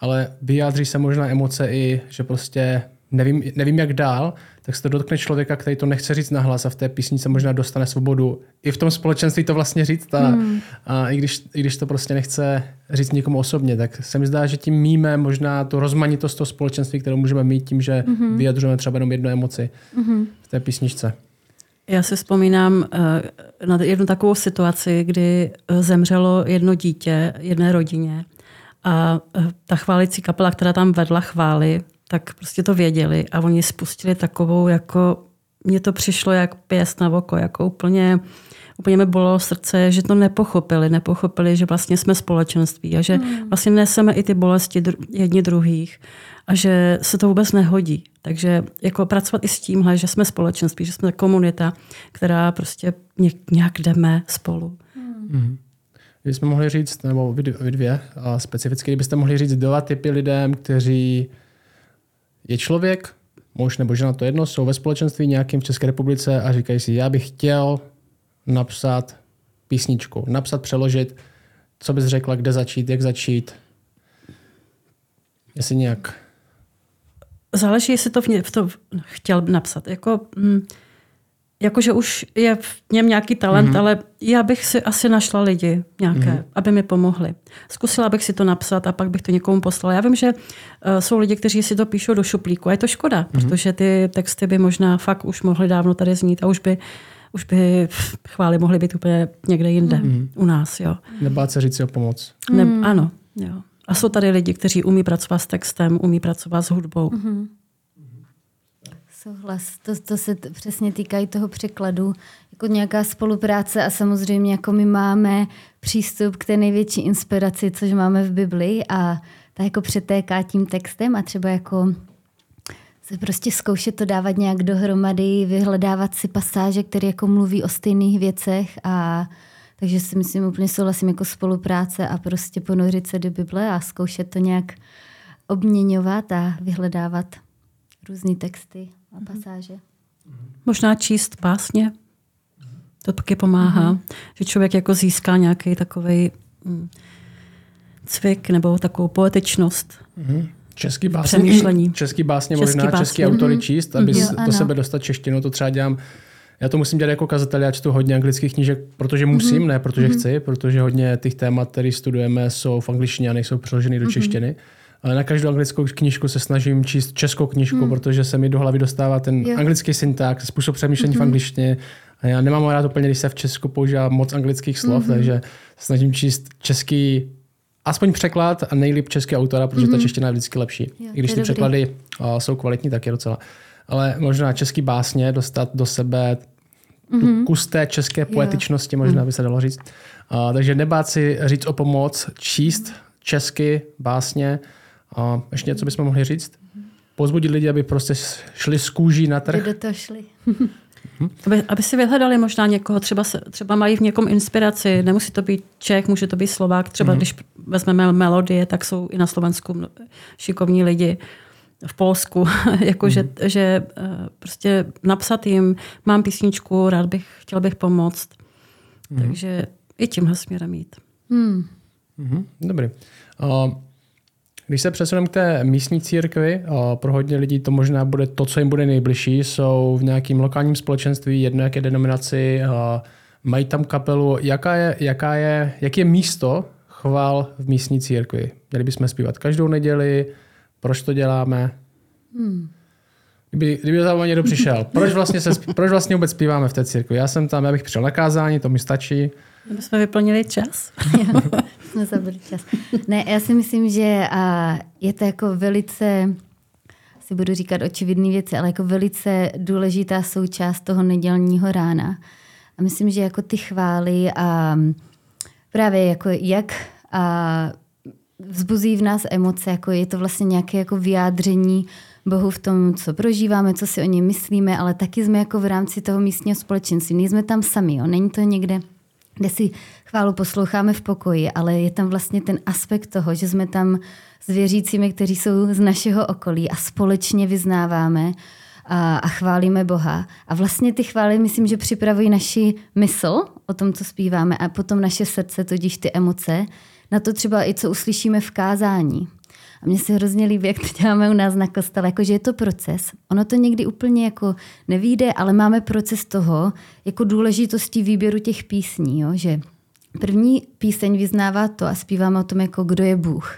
ale vyjádří se možná emoce i, že prostě nevím, nevím jak dál, tak se to dotkne člověka, který to nechce říct nahlas a v té písničce možná dostane svobodu i v tom společenství to vlastně říct a, hmm. a i, když, i když to prostě nechce říct někomu osobně, tak se mi zdá, že tím míme možná tu rozmanitost toho společenství, kterou můžeme mít tím, že hmm. vyjadřujeme třeba jenom jednu emoci hmm. v té písničce. Já si vzpomínám uh, na jednu takovou situaci, kdy eh, zemřelo jedno dítě jedné rodině a uh, ta chválicí kapela, která tam vedla chvály, tak prostě to věděli a oni spustili takovou jako, mně to přišlo jak pěst na oko, jako úplně, úplně mi bylo srdce, že to nepochopili, nepochopili, že vlastně jsme společenství a že hmm. vlastně neseme i ty bolesti dru- jedni druhých a že se to vůbec nehodí. Takže jako pracovat i s tímhle, že jsme společenství, že jsme komunita, která prostě nějak jdeme spolu. Hmm. Kdybyste mohli říct, nebo vy dvě, a specificky, kdybyste mohli říct dva typy lidem, kteří je člověk, muž nebo žena, to jedno, jsou ve společenství nějakým v České republice a říkají si, já bych chtěl napsat písničku, napsat, přeložit, co bys řekla, kde začít, jak začít, jestli nějak... Záleží, jestli to v, to chtěl napsat. Jako, mm, jakože už je v něm nějaký talent, mm-hmm. ale já bych si asi našla lidi nějaké, mm-hmm. aby mi pomohli. Zkusila bych si to napsat a pak bych to někomu poslala. Já vím, že uh, jsou lidi, kteří si to píšou do šuplíku a je to škoda, mm-hmm. protože ty texty by možná fakt už mohly dávno tady znít a už by už by chvály mohly být úplně někde jinde, mm-hmm. u nás. Jo. Nebát se říct si o pomoc. Ne, mm. Ano. Jo. A jsou tady lidi, kteří umí pracovat s textem, umí pracovat s hudbou. Mm-hmm. Souhlas, to, to se t- přesně týká i toho překladu, jako nějaká spolupráce a samozřejmě jako my máme přístup k té největší inspiraci, což máme v Bibli a ta jako přetéká tím textem a třeba jako se prostě zkoušet to dávat nějak dohromady, vyhledávat si pasáže, které jako mluví o stejných věcech a takže si myslím úplně souhlasím jako spolupráce a prostě ponořit se do Bible a zkoušet to nějak obměňovat a vyhledávat různé texty a mhm. pasáže. Možná číst básně. To taky pomáhá, mm-hmm. že člověk jako získá nějaký takový mm, cvik nebo takovou poetičnost. Mm-hmm. Český básně, přemýšlení. Český básně, Český možná básně. český autory číst, aby Jo, do ano. sebe dostat češtinu, to třeba dělám já to musím dělat jako kazatel, já čtu hodně anglických knížek, protože musím, ne protože chci, protože hodně těch témat, které studujeme, jsou v angličtině a nejsou přeloženy do češtiny. Ale na každou anglickou knížku se snažím číst českou knížku, protože se mi do hlavy dostává ten Jo. anglický syntax, způsob přemýšlení v angličtině. A já nemám rád úplně, když se v Česku používá moc anglických slov, takže se snažím číst český aspoň překlad a nejlíp český autora, protože ta čeština je vždycky lepší. Jo, I když ty dobrý. překlady a, jsou kvalitní, tak je docela. Ale možná český básně dostat do sebe tu kus té české poetičnosti, možná by se dalo říct. A, takže nebát si říct o pomoc, číst česky básně. A ještě něco bychom mohli říct? Pozbudit lidi, aby prostě šli z kůží na trh. do toho šli. Aby, aby si vyhledali možná někoho, třeba, se, třeba mají v někom inspiraci, nemusí to být Čech, může to být Slovák, třeba mm. když vezmeme melodie, tak jsou i na Slovensku šikovní lidi, v Polsku, jako mm. že, že eh, prostě napsat jim, mám písničku, rád bych, chtěl bych pomoct. Mm. Takže i tímhle směrem jít. Hmm. Mhm, dobrý. A když se přesuneme k té místní církvi, pro hodně lidí to možná bude to, co jim bude nejbližší, jsou v nějakém lokálním společenství, jedno jaké denominaci, mají tam kapelu. Jaká je, jaká je, jaký je místo chval v místní církvi? Měli bychom zpívat každou neděli? Proč to děláme? Hmm. Kdyby, kdyby za někdo přišel, proč vlastně, se, proč vlastně vůbec zpíváme v té církvi? Já jsem tam, já bych přišel na kázání, to mi stačí. Aby jsme vyplnili čas. Jsme zabili čas. Ne, já si myslím, že a, je to jako velice, si budu říkat očividné věci, ale jako velice důležitá součást toho nedělního rána. A myslím, že jako ty chvály a právě jako jak a vzbuzí v nás emoce, jako je to vlastně nějaké jako vyjádření Bohu v tom, co prožíváme, co si o něm myslíme, ale taky jsme jako v rámci toho místního společenství. Nejsme tam sami, jo? není to někde kde si chválu posloucháme v pokoji, ale je tam vlastně ten aspekt toho, že jsme tam s věřícími, kteří jsou z našeho okolí a společně vyznáváme a, a chválíme Boha. A vlastně ty chvály, myslím, že připravují naši mysl o tom, co zpíváme a potom naše srdce, tudíž ty emoce, na to třeba i co uslyšíme v kázání. A mně se hrozně líbí, jak to děláme u nás na kostele, jakože je to proces. Ono to někdy úplně jako nevíde, ale máme proces toho, jako důležitosti výběru těch písní, jo? že první píseň vyznává to a zpíváme o tom, jako kdo je Bůh.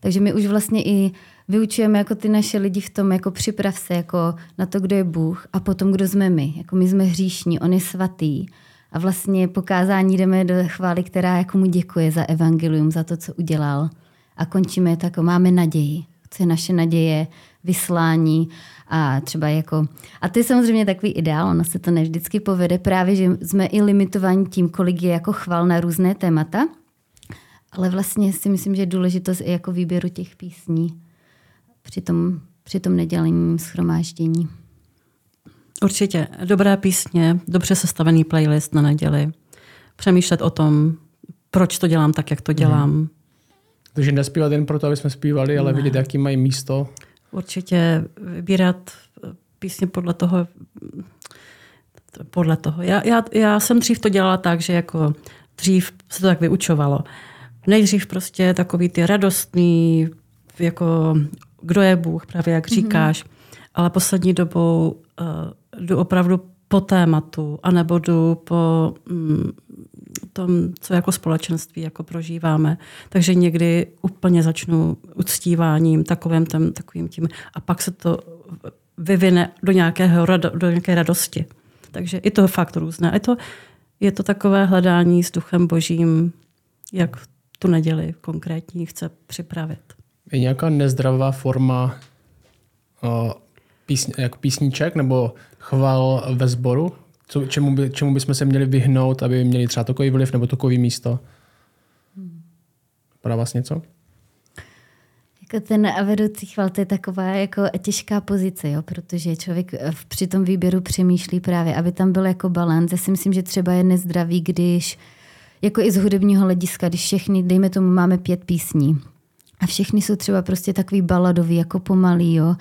Takže my už vlastně i vyučujeme jako ty naše lidi v tom, jako připrav se jako na to, kdo je Bůh a potom, kdo jsme my. Jako my jsme hříšní, on je svatý. A vlastně pokázání jdeme do chvály, která jako mu děkuje za evangelium, za to, co udělal. A končíme tak, máme naději. Co je naše naděje, vyslání a třeba jako... A to je samozřejmě takový ideál, ono se to nevždycky povede, právě, že jsme i limitovaní tím, kolik je jako chval na různé témata, ale vlastně si myslím, že je důležitost i jako výběru těch písní při tom, při tom nedělním schromáždění. Určitě. Dobré písně, dobře sestavený playlist na neděli. Přemýšlet o tom, proč to dělám tak, jak to dělám. Mm. Takže nespívat jen proto, aby jsme zpívali, ale vidět, jaký mají místo. Určitě vybírat písně podle toho. Podle toho. Já, já, já jsem dřív to dělala tak, že jako dřív se to tak vyučovalo. Nejdřív prostě takový ty radostný, jako kdo je Bůh, právě jak říkáš, mm-hmm. ale poslední dobou uh, jdu opravdu po tématu, anebo jdu po mm, tom, co jako společenství jako prožíváme. Takže někdy úplně začnu uctíváním, takovým, tím, takovým tím, a pak se to vyvine do, nějakého, do nějaké radosti. Takže i to fakt různé. Je to, je to takové hledání s duchem božím, jak tu neděli konkrétní chce připravit. Je nějaká nezdravá forma uh, písň, jak písniček nebo chval ve sboru? Co, čemu, by, čemu bychom se měli vyhnout, aby měli třeba takový vliv nebo takový místo? Padá vás něco? Jako ten vedoucí chval, je taková jako těžká pozice, jo? protože člověk při tom výběru přemýšlí právě, aby tam byl jako balans. Já si myslím, že třeba je nezdravý, když jako i z hudebního hlediska, když všechny, dejme tomu, máme pět písní a všechny jsou třeba prostě takový baladový, jako pomalý, jo.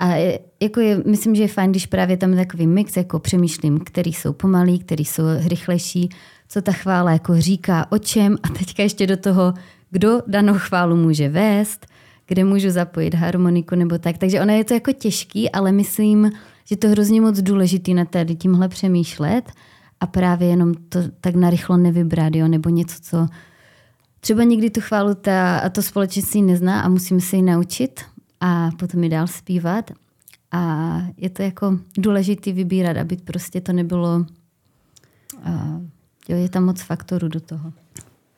A je, jako je, myslím, že je fajn, když právě tam je takový mix, jako přemýšlím, který jsou pomalý, který jsou rychlejší, co ta chvála jako říká, o čem a teďka ještě do toho, kdo danou chválu může vést, kde můžu zapojit harmoniku nebo tak. Takže ono je to jako těžký, ale myslím, že to hrozně moc důležitý na tady tímhle přemýšlet a právě jenom to tak narychlo nevybrat, jo, nebo něco, co třeba někdy tu chválu ta, a to společenství nezná a musíme se ji naučit a potom ji dál zpívat. A je to jako důležité vybírat, aby prostě to nebylo... A, jo, je tam moc faktorů do toho.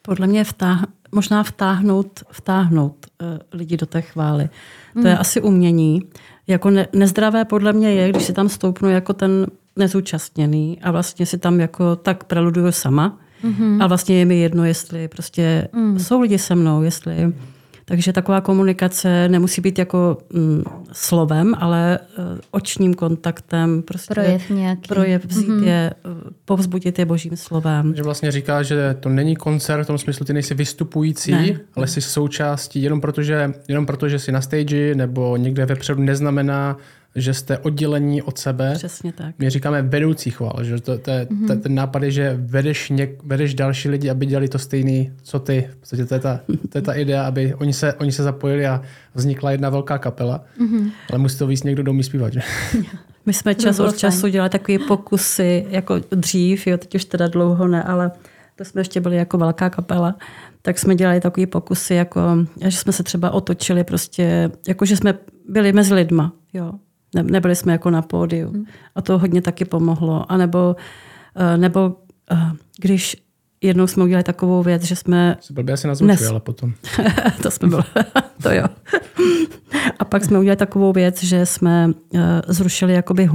Podle mě vtáh, možná vtáhnout, vtáhnout uh, lidi do té chvály. To mm. je asi umění. Jako ne, nezdravé podle mě je, když si tam stoupnu jako ten nezúčastněný a vlastně si tam jako tak preluduju sama. Mm-hmm. A vlastně je mi jedno, jestli prostě mm. jsou lidi se mnou, jestli takže taková komunikace nemusí být jako mm, slovem, ale uh, očním kontaktem. Prostě projev nějaký. Projev vzít mm-hmm. je, uh, povzbudit je božím slovem. Že vlastně říká, že to není koncert v tom smyslu, ty nejsi vystupující, ne. ale jsi součástí jenom protože, jenom protože jsi na stage nebo někde vepředu neznamená, že jste oddělení od sebe. Přesně tak. My říkáme vedoucí chval, že to, to, mm-hmm. to, ten nápad je, že vedeš, něk, vedeš další lidi, aby dělali to stejný, co ty. V podstatě to je ta, to je ta idea, aby oni se, oni se zapojili a vznikla jedna velká kapela, mm-hmm. ale musí to víc někdo, domí zpívat, že? My jsme čas od času dělali takové pokusy, jako dřív, jo, teď už teda dlouho ne, ale to jsme ještě byli jako velká kapela, tak jsme dělali takové pokusy, jako, že jsme se třeba otočili prostě, jako že jsme byli mezi lidma, jo, ne, nebyli jsme jako na pódiu. Hmm. A to hodně taky pomohlo. A nebo, eh, nebo eh, když jednou jsme udělali takovou věc, že jsme... Se blbě asi nazvučuji, nes... ale potom. to jsme byli, to jo. a pak jsme udělali takovou věc, že jsme eh, zrušili jakoby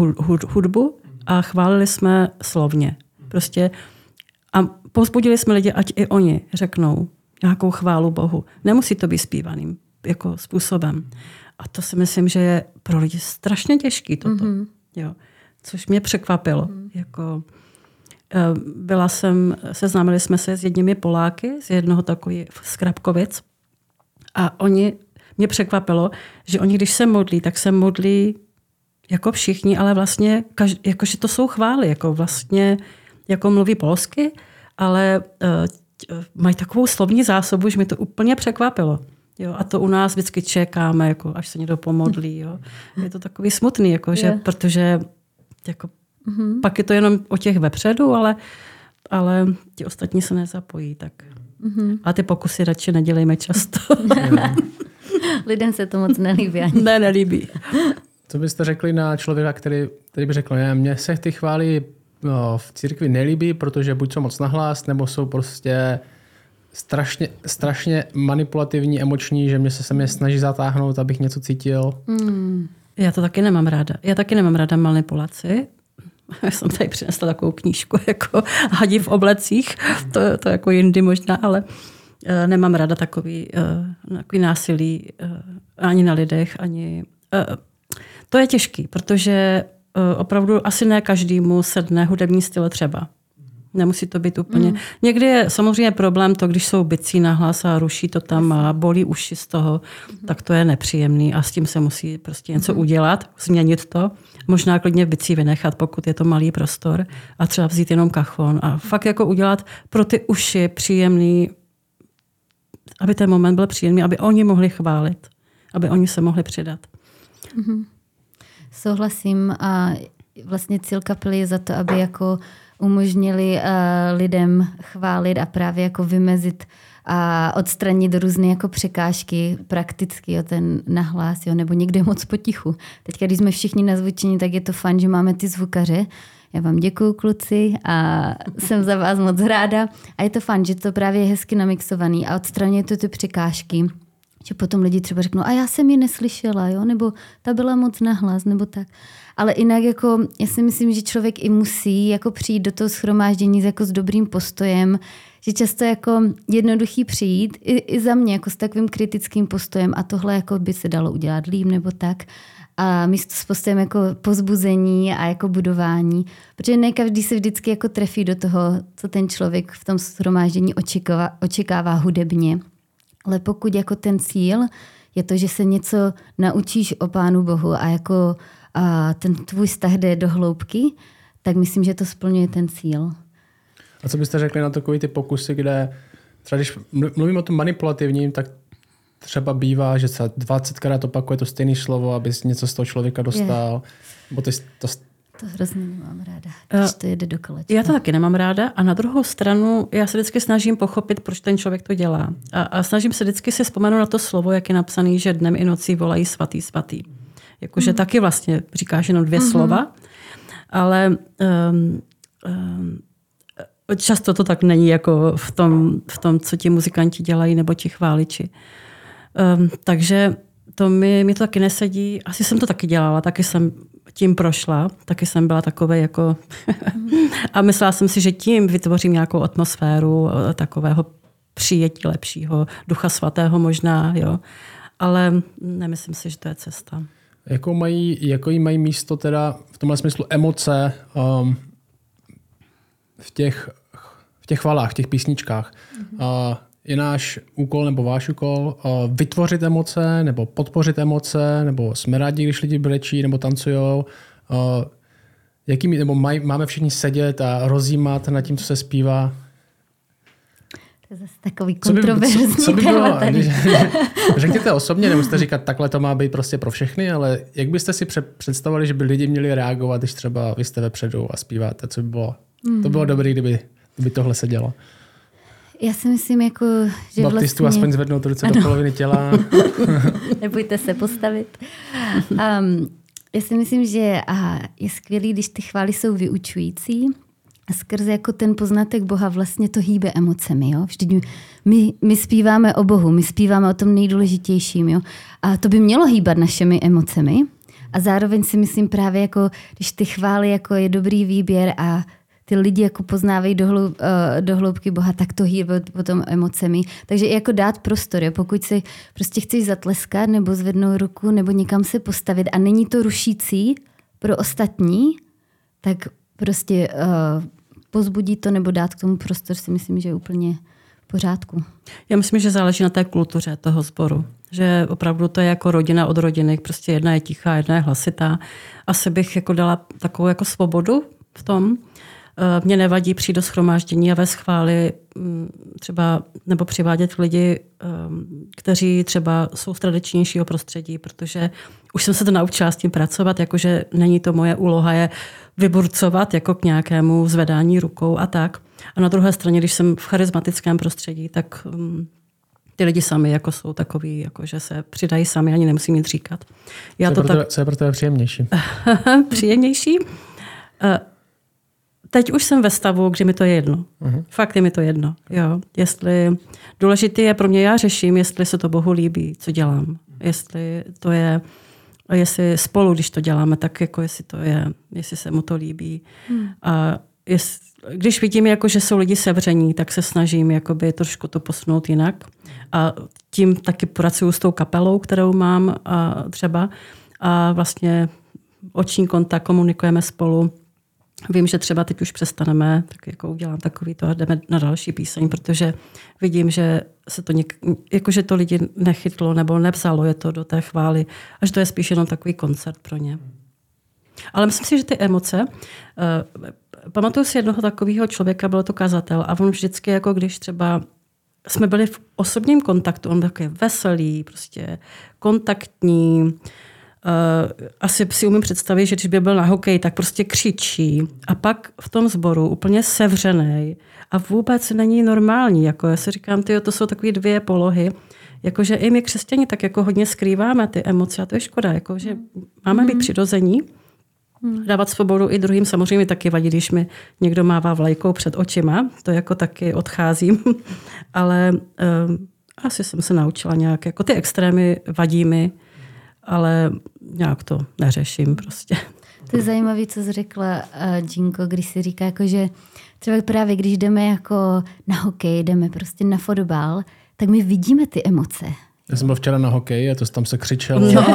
hudbu a chválili jsme slovně. Prostě a pozbudili jsme lidi, ať i oni řeknou nějakou chválu Bohu. Nemusí to být zpívaným jako způsobem. A to si myslím, že je pro lidi strašně těžký toto. Mm-hmm. Jo. Což mě překvapilo. Mm-hmm. Jako, eh, byla jsem, seznámili jsme se s jedními Poláky z jednoho takový z Krapkovic a oni, mě překvapilo, že oni, když se modlí, tak se modlí jako všichni, ale vlastně, jako, že to jsou chvály, jako vlastně, jako mluví polsky, ale uh, mají takovou slovní zásobu, že mi to úplně překvapilo. Jo, a to u nás vždycky čekáme, jako, až se někdo pomodlí. Jo. Je to takový smutný, jako, že, yeah. protože jako, mm-hmm. pak je to jenom o těch vepředu, ale, ale ti ostatní se nezapojí. Tak. Mm-hmm. A ty pokusy radši nedělejme často. Lidem se to moc nelíbí. Ani. Ne, nelíbí. Co byste řekli na člověka, který, který by řekl, ne, mně se ty chvály no, v církvi nelíbí, protože buď jsou moc nahlás, nebo jsou prostě strašně, strašně manipulativní, emoční, že mě se se mě snaží zatáhnout, abych něco cítil. Mm. Já to taky nemám ráda. Já taky nemám ráda manipulaci. Já jsem tady přinesla takovou knížku jako Hadí v oblecích. To, to jako jindy možná, ale uh, nemám ráda takový, uh, takový násilí uh, ani na lidech, ani... To je těžký, protože opravdu asi ne každému sedne hudební styl třeba. Nemusí to být úplně. Mm. Někdy je samozřejmě problém to, když jsou bicí hlas a ruší to tam a bolí uši z toho, mm. tak to je nepříjemný a s tím se musí prostě něco mm. udělat, změnit to. Možná klidně bicí vynechat, pokud je to malý prostor a třeba vzít jenom kachon a fakt jako udělat pro ty uši příjemný, aby ten moment byl příjemný, aby oni mohli chválit, aby oni se mohli přidat. Mm-hmm. Souhlasím a vlastně cíl kapely je za to, aby jako umožnili uh, lidem chválit a právě jako vymezit a odstranit různé jako překážky prakticky, jo, ten nahlas, jo, nebo někde moc potichu. Teď, když jsme všichni na zvučení, tak je to fajn, že máme ty zvukaře. Já vám děkuju, kluci, a jsem za vás moc ráda. A je to fajn, že to právě je hezky namixovaný a odstraňuje to ty překážky že potom lidi třeba řeknou, a já jsem ji neslyšela, jo? nebo ta byla moc nahlas, nebo tak. Ale jinak jako, já si myslím, že člověk i musí jako přijít do toho schromáždění jako s dobrým postojem, že často jako jednoduchý přijít, i, i za mě jako s takovým kritickým postojem a tohle jako by se dalo udělat líp nebo tak. A místo s postojem jako pozbuzení a jako budování. Protože ne každý se vždycky jako trefí do toho, co ten člověk v tom shromáždění očekává, očekává hudebně. Ale pokud jako ten cíl je to, že se něco naučíš o Pánu Bohu a jako a ten tvůj vztah jde do hloubky, tak myslím, že to splňuje ten cíl. A co byste řekli na takové ty pokusy, kde třeba když mluvím o tom manipulativním, tak třeba bývá, že se 20krát opakuje to stejné slovo, aby něco z toho člověka dostal. Yeah. Bo ty, to, to hrozně nemám ráda, když to jede do kolečka. Já to taky nemám ráda a na druhou stranu já se vždycky snažím pochopit, proč ten člověk to dělá. A, a snažím se vždycky si vzpomenout na to slovo, jak je napsaný, že dnem i nocí volají svatý, svatý. Jakože mm. taky vlastně říkáš jenom dvě mm-hmm. slova, ale um, um, často to tak není jako v tom, v tom, co ti muzikanti dělají nebo ti chváliči. Um, takže to mi, mi to taky nesedí. Asi jsem to taky dělala, taky jsem tím prošla, taky jsem byla takové jako... a myslela jsem si, že tím vytvořím nějakou atmosféru eh, takového přijetí lepšího, ducha svatého možná, jo. Ale nemyslím si, že to je cesta. Jakou mají, jako jí mají místo teda v tomhle smyslu emoce um, v těch, v těch chvalách, v těch písničkách? Mm-hmm. Uh, je náš úkol nebo váš úkol uh, vytvořit emoce nebo podpořit emoce, nebo jsme rádi, když lidi brečí nebo tancují. Uh, jaký, nebo maj, máme všichni sedět a rozjímat nad tím, co se zpívá? To je zase takový kontroverzní co, co by bylo, tady. Řekněte osobně, nemusíte říkat, takhle to má být prostě pro všechny, ale jak byste si představovali, že by lidi měli reagovat, když třeba vy jste vepředu a zpíváte, co by bylo? Mm. To bylo hmm. dobré, kdyby, kdyby tohle se dělo. Já si myslím, jako, že Baptistu vlastně... aspoň zvednout ruce ano. do poloviny těla. Nebojte se postavit. Um, já si myslím, že aha, je skvělý, když ty chvály jsou vyučující a skrze jako ten poznatek Boha vlastně to hýbe emocemi. Jo? Vždyť my, my zpíváme o Bohu, my zpíváme o tom nejdůležitějším. Jo? A to by mělo hýbat našimi emocemi. A zároveň si myslím právě, jako, když ty chvály jako je dobrý výběr a ty lidi jako poznávají do, hloub, uh, do hloubky Boha, tak to hýbe potom emocemi. Takže i jako dát prostor, jo? pokud si prostě chceš zatleskat nebo zvednout ruku nebo někam se postavit a není to rušící pro ostatní, tak prostě uh, pozbudí to nebo dát k tomu prostor si myslím, že je úplně v pořádku. Já myslím, že záleží na té kultuře toho sboru. Že opravdu to je jako rodina od rodiny, prostě jedna je tichá, jedna je hlasitá. Asi bych jako dala takovou jako svobodu v tom, Eh, mě nevadí přijít do schromáždění a ve schvály mm, třeba nebo přivádět lidi, ehm, kteří třeba jsou z tradičnějšího prostředí, protože už jsem se to naučila s tím pracovat, jakože není to moje úloha je vyburcovat jako k nějakému zvedání rukou a tak. A na druhé straně, když jsem v charismatickém prostředí, tak mm, ty lidi sami jako jsou takový, jako že se přidají sami, ani nemusím nic říkat. Já co, to je tak... tebe, co je pro tebe příjemnější? příjemnější? Teď už jsem ve stavu, kdy mi to je jedno. Uh-huh. Fakt je mi to jedno. Jo. Jestli, důležité je pro mě, já řeším, jestli se to Bohu líbí, co dělám. Jestli to je, jestli spolu, když to děláme, tak jako jestli to je, jestli se mu to líbí. Hmm. A jest, když vidím, jako, že jsou lidi sevření, tak se snažím jakoby, trošku to posunout jinak. A tím taky pracuju s tou kapelou, kterou mám a třeba. A vlastně oční kontakt, komunikujeme spolu Vím, že třeba teď už přestaneme, tak jako udělám takový to a jdeme na další píseň, protože vidím, že se to něk, jako, že to lidi nechytlo nebo nepsalo je to do té chvály, až to je spíš jenom takový koncert pro ně. Ale myslím si, že ty emoce, uh, pamatuju si jednoho takového člověka, byl to kazatel a on vždycky, jako když třeba jsme byli v osobním kontaktu, on byl takový veselý, prostě kontaktní, asi si umím představit, že když by byl na hokej, tak prostě křičí a pak v tom sboru úplně sevřený a vůbec není normální. Jako já si říkám, tyjo, to jsou takové dvě polohy, jakože i my křesťani tak jako hodně skrýváme ty emoce a to je škoda, jako, že máme být hmm. přirození, hmm. dávat svobodu i druhým samozřejmě taky vadí, když mi někdo mává vlajkou před očima, to jako taky odcházím, ale uh, asi jsem se naučila nějak, jako ty extrémy vadí mi, ale nějak to neřeším prostě. To je zajímavé, co jsi řekla, uh, když si říká, jako, že třeba právě když jdeme jako na hokej, jdeme prostě na fotbal, tak my vidíme ty emoce. Já jsem byl včera na hokej a to tam se křičelo. No.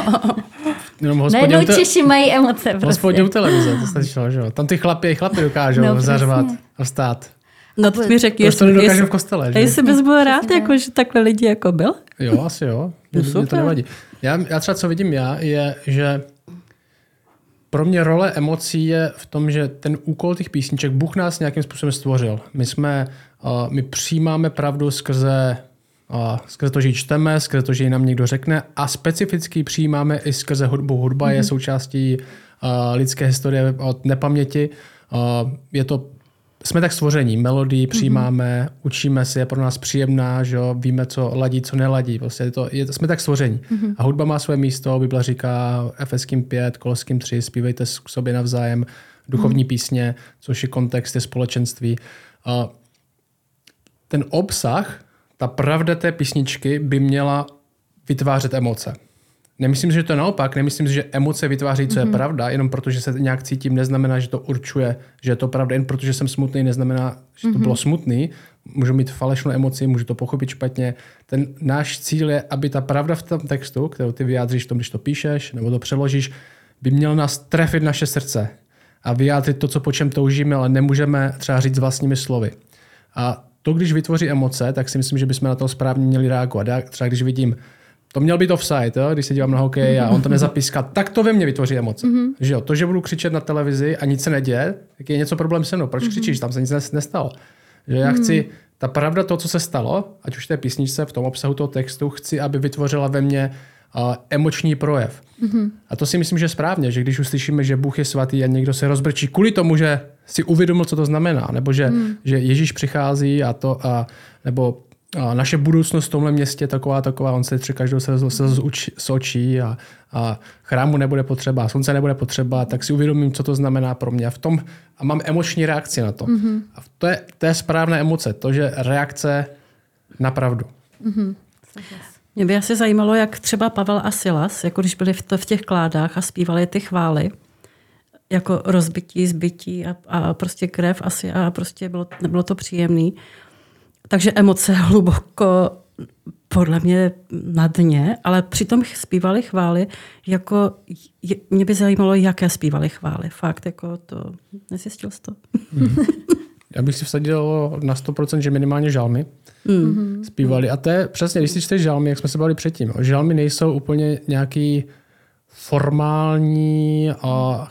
Jenom Najednou te... Češi mají emoce. Prostě. Hospodě u televize, to stačilo, že jo. Tam ty chlapy, chlapy dokážou no, zařvat a vstát. No to mi řekni, jestli, to jestli, v kostele, že? jestli bys byl rád, jako, že takhle lidi jako byl? Jo, asi jo. Mě, mě to nevadí. Já, já třeba co vidím já, je, že pro mě role emocí je v tom, že ten úkol těch písniček, Bůh nás nějakým způsobem stvořil. My jsme, uh, my přijímáme pravdu skrze a skrze to, že ji čteme, skrze to, že ji nám někdo řekne a specificky přijímáme i skrze hudbu. Hudba mm-hmm. je součástí uh, lidské historie od nepaměti. Uh, je to jsme tak stvoření, melodii přijímáme, mm-hmm. učíme si, je pro nás příjemná, že jo, víme, co ladí, co neladí. Prostě je to, je, jsme tak stvoření. Mm-hmm. A hudba má své místo, Bible říká Efeským 5, Koloským 3, zpívejte k sobě navzájem duchovní mm-hmm. písně, což je kontext, je společenství. A ten obsah, ta pravda té písničky by měla vytvářet emoce. Nemyslím si, že to je naopak, nemyslím si, že emoce vytváří, co mm-hmm. je mhm. pravda, jenom protože se nějak cítím, neznamená, že to určuje, že je to pravda, jen protože jsem smutný, neznamená, že to mm-hmm. bylo smutný. Můžu mít falešnou emoci, můžu to pochopit špatně. Ten náš cíl je, aby ta pravda v tom textu, kterou ty vyjádříš v tom, když to píšeš nebo to přeložíš, by měla nás trefit naše srdce a vyjádřit to, co po čem toužíme, ale nemůžeme třeba říct vlastními slovy. A to, když vytvoří emoce, tak si myslím, že bychom na to správně měli reagovat. Já třeba když vidím, to měl být offside, jo? když se dívám na hokej a on to nezapíská, tak to ve mně vytvoří emoce. Mm-hmm. Že jo? To, že budu křičet na televizi a nic se neděje, tak je něco problém se mnou. Proč mm-hmm. křičíš? Tam se nic nestalo. Že já chci, mhm. ta pravda to, co se stalo, ať už té písničce, v tom obsahu toho textu, chci, aby vytvořila ve mně uh, emoční projev. Mm-hmm. A to si myslím, že je správně, že když uslyšíme, že Bůh je svatý a někdo se rozbrčí kvůli tomu, že si uvědomil, co to znamená, nebo že, mm. že Ježíš přichází a to, a, nebo naše budoucnost v tomhle městě taková, taková, on se tři každou se, se z očí a, a chrámu nebude potřeba, slunce nebude potřeba, tak si uvědomím, co to znamená pro mě. A, v tom, a mám emoční reakci na to. Mm-hmm. A to je, to je správné emoce, to, že reakce na pravdu. Mm-hmm. Mě by asi zajímalo, jak třeba Pavel a Silas, jako když byli v, to, v těch kládách a zpívali ty chvály, jako rozbití, zbytí a, a prostě krev asi a prostě bylo, nebylo to příjemný. Takže emoce hluboko podle mě na dně, ale přitom zpívali chvály, jako je, mě by zajímalo, jaké zpívali chvály. Fakt, jako to, nezjistil jsi to? Mm-hmm. Já bych si vsadil na 100%, že minimálně žalmy mm. zpívali. A to je přesně, když si čteš žalmy, jak jsme se bavili předtím. Žalmy nejsou úplně nějaký formální a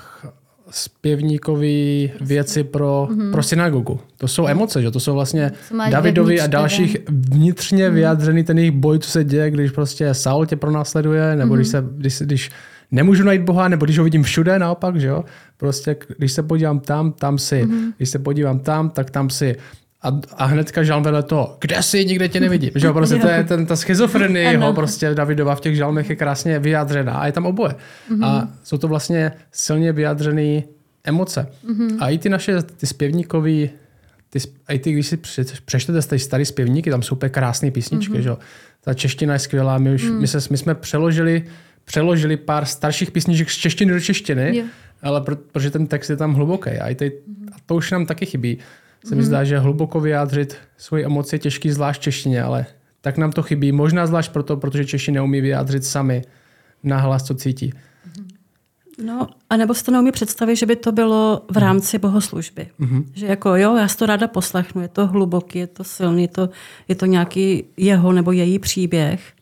zpěvníkový věci pro, mm-hmm. pro synagogu. To jsou emoce, že? to jsou vlastně Davidovi a dalších vnitřně mm-hmm. vyjádřený ten jejich boj, co se děje, když prostě Saul tě pronásleduje, nebo mm-hmm. když, se, když, když nemůžu najít Boha, nebo když ho vidím všude naopak, že jo? Prostě když se podívám tam, tam si. Mm-hmm. Když se podívám tam, tak tam si. A, a hnedka žalm vedle toho, kde jsi, nikde tě nevidím. Že jo, prostě to je ten, ta schizofrenie ho prostě Davidova v těch žalmech je krásně vyjádřená a je tam oboje. Mm-hmm. A jsou to vlastně silně vyjádřené emoce. Mm-hmm. A i ty naše ty zpěvníkový, ty, i ty, když si přečtete ty starý zpěvníky, tam jsou úplně krásné písničky, mm-hmm. že jo. Ta čeština je skvělá, my, už, mm. my, se, my jsme přeložili, přeložili pár starších písniček z češtiny do češtiny, yeah. ale pro, protože ten text je tam hluboký. A, i ty, a to už nám taky chybí se mi mhm. zdá, že hluboko vyjádřit svoji emoci je těžký, zvlášť v češtině, ale tak nám to chybí. Možná zvlášť proto, protože Češi neumí vyjádřit sami na hlas, co cítí. Mhm. No, a nebo si to neumí představit, že by to bylo v mhm. rámci bohoslužby. Mm-hmm. Že jako jo, já si to ráda poslechnu, je to hluboký, je to silný, je to, je to nějaký jeho nebo její příběh.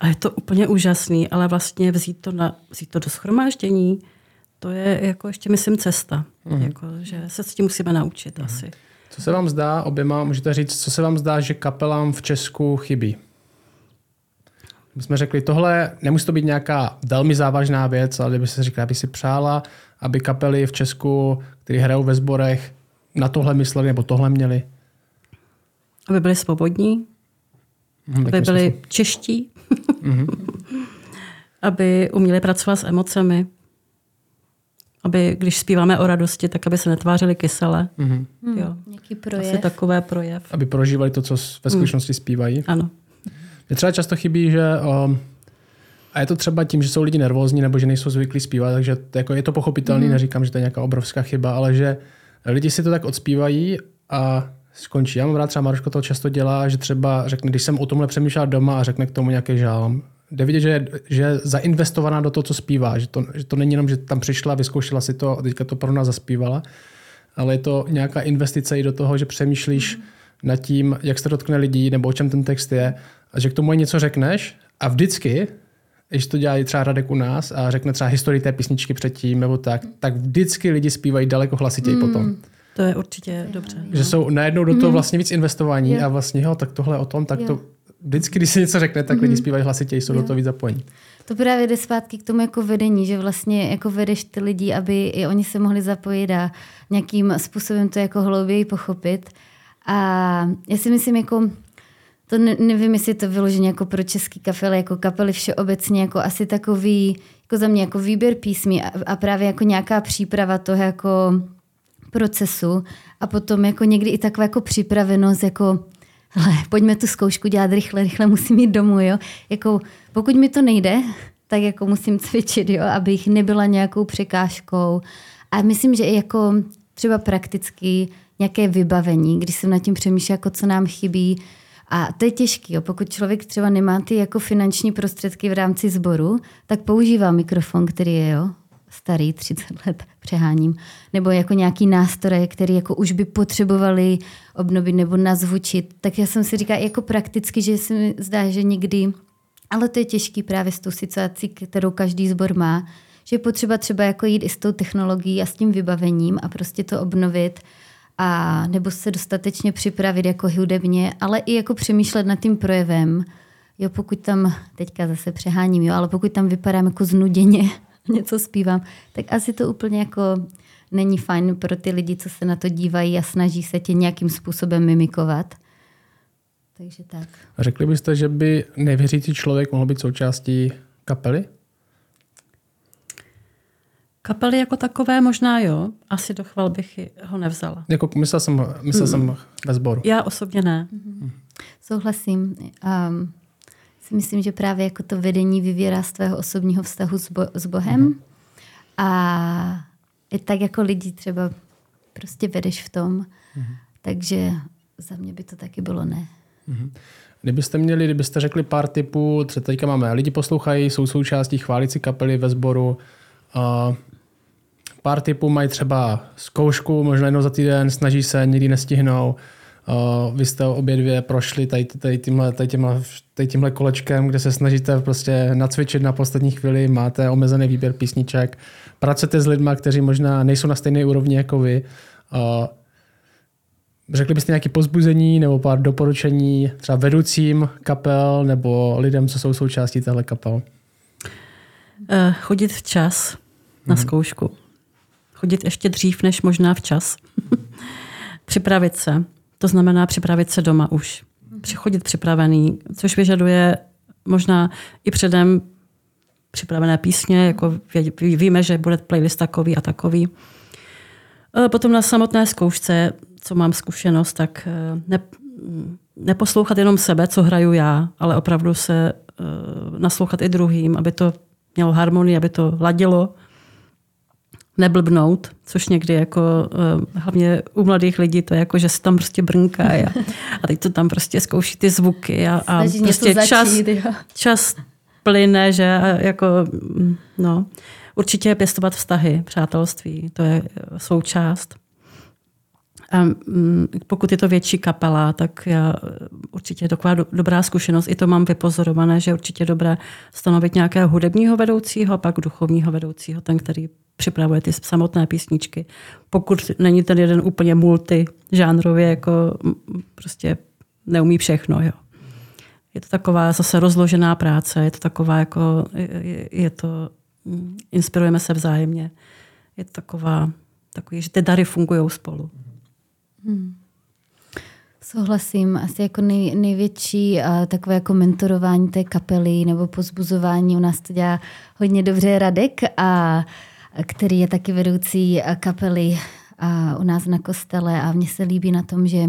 A je to úplně úžasný, ale vlastně vzít to, na, vzít to do schromáždění, to je jako ještě, myslím, cesta. Mm. Jako, že se s tím musíme naučit mm. asi. Co se vám zdá, oběma, můžete říct, co se vám zdá, že kapelám v Česku chybí? My jsme řekli, tohle nemusí to být nějaká velmi závažná věc, ale kdyby se říkala, aby si přála, aby kapely v Česku, které hrajou ve sborech, na tohle mysleli nebo tohle měli? Aby byli svobodní, hmm, aby byli čeští, mm-hmm. aby uměli pracovat s emocemi, aby když zpíváme o radosti, tak aby se netvářili kysele. Mm-hmm. Jo. Nějaký projev. Asi takové projev. Aby prožívali to, co ve skutečnosti mm. zpívají. Ano. Mně třeba často chybí, že um, a je to třeba tím, že jsou lidi nervózní nebo že nejsou zvyklí zpívat, takže to, jako je to pochopitelný, mm. neříkám, že to je nějaká obrovská chyba, ale že lidi si to tak odspívají a skončí. Já mám rád třeba Maruško to často dělá, že třeba řekne, když jsem o tomhle přemýšlel doma a řekne k tomu nějaký žálm, jde vidět, že je, že je zainvestovaná do toho, co zpívá. Že to, že to není jenom, že tam přišla, vyzkoušela si to a teďka to pro nás zaspívala, ale je to nějaká investice i do toho, že přemýšlíš mm. nad tím, jak se dotkne lidí nebo o čem ten text je a že k tomu něco řekneš a vždycky, když to dělají třeba Radek u nás a řekne třeba historii té písničky předtím nebo tak, tak vždycky lidi zpívají daleko hlasitěji mm. potom. To je určitě dobře. Že no. jsou najednou do toho mm. vlastně víc investování yeah. a vlastně, jo, tak tohle o tom, tak yeah. to vždycky, když se něco řekne, tak mm-hmm. lidi zpívají hlasitěji, jsou jo. do toho víc zapojení. To právě jde zpátky k tomu jako vedení, že vlastně jako vedeš ty lidi, aby i oni se mohli zapojit a nějakým způsobem to jako hlouběji pochopit. A já si myslím, jako to ne, nevím, jestli to vyloženě jako pro český kapely, jako kapely všeobecně, jako asi takový, jako za mě jako výběr písmy a, a právě jako nějaká příprava toho jako procesu a potom jako někdy i taková jako připravenost, jako hele, pojďme tu zkoušku dělat rychle, rychle musím jít domů, jo. Jako pokud mi to nejde, tak jako musím cvičit, jo, abych nebyla nějakou překážkou. A myslím, že i jako třeba prakticky nějaké vybavení, když jsem nad tím přemýšlela, jako co nám chybí. A to je těžké, pokud člověk třeba nemá ty jako finanční prostředky v rámci sboru, tak používá mikrofon, který je jo, starý, 30 let přeháním, nebo jako nějaký nástroje, který jako už by potřebovali obnovit nebo nazvučit. Tak já jsem si říkala jako prakticky, že se mi zdá, že někdy, ale to je těžký právě s tou situací, kterou každý sbor má, že je potřeba třeba jako jít i s tou technologií a s tím vybavením a prostě to obnovit a nebo se dostatečně připravit jako hudebně, ale i jako přemýšlet nad tím projevem. Jo, pokud tam, teďka zase přeháním, jo, ale pokud tam vypadám jako znuděně, něco zpívám, tak asi to úplně jako není fajn pro ty lidi, co se na to dívají a snaží se tě nějakým způsobem mimikovat. Takže tak. A řekli byste, že by nevěřící člověk mohl být součástí kapely? Kapely jako takové možná jo. Asi do chval bych ho nevzala. Jako myslel jsem, myslel mm. jsem ve sboru. Já osobně ne. Mm-hmm. Souhlasím. Um, si myslím, že právě jako to vedení vyvírá z tvého osobního vztahu s, bo- s Bohem. Mm-hmm. A i tak jako lidi třeba prostě vedeš v tom. Mm-hmm. Takže za mě by to taky bylo ne. Mm-hmm. Kdybyste měli, kdybyste řekli pár typů, třeba teďka máme, lidi poslouchají, jsou součástí chválící kapely ve sboru, uh, pár typů mají třeba zkoušku, možná jednou za týden, snaží se, nikdy nestihnou. Uh, vy jste obě dvě prošli tady, tady, tímhle, tady, tímhle, tady tímhle kolečkem, kde se snažíte prostě nacvičit na poslední chvíli, máte omezený výběr písniček, pracujete s lidmi, kteří možná nejsou na stejné úrovni jako vy. Uh, řekli byste nějaké pozbuzení nebo pár doporučení třeba vedoucím kapel nebo lidem, co jsou součástí téhle kapel? Uh, chodit včas na mm-hmm. zkoušku chodit ještě dřív, než možná včas. připravit se. To znamená připravit se doma už. Přichodit připravený, což vyžaduje možná i předem připravené písně, jako víme, že bude playlist takový a takový. E, potom na samotné zkoušce, co mám zkušenost, tak e, ne, neposlouchat jenom sebe, co hraju já, ale opravdu se e, naslouchat i druhým, aby to mělo harmonii, aby to ladilo neblbnout, což někdy jako uh, hlavně u mladých lidí to je jako, že se tam prostě brnká a, a teď to tam prostě zkouší ty zvuky a, a prostě čas, čas plyne, že jako mm, no, určitě pěstovat vztahy, přátelství, to je součást. Mm, pokud je to větší kapela, tak já určitě je taková do, dobrá zkušenost. I to mám vypozorované, že určitě je dobré stanovit nějakého hudebního vedoucího pak duchovního vedoucího, ten, který připravuje ty samotné písničky. Pokud není ten jeden úplně multižánrově, jako prostě neumí všechno. Jo. Je to taková zase rozložená práce, je to taková jako, je, je to, mm, inspirujeme se vzájemně. Je to taková, takový, že ty dary fungují spolu. Hmm. Souhlasím. Asi jako nej, největší a takové jako mentorování té kapely nebo pozbuzování. U nás to dělá hodně dobře Radek a který je taky vedoucí kapely a u nás na kostele a mně se líbí na tom, že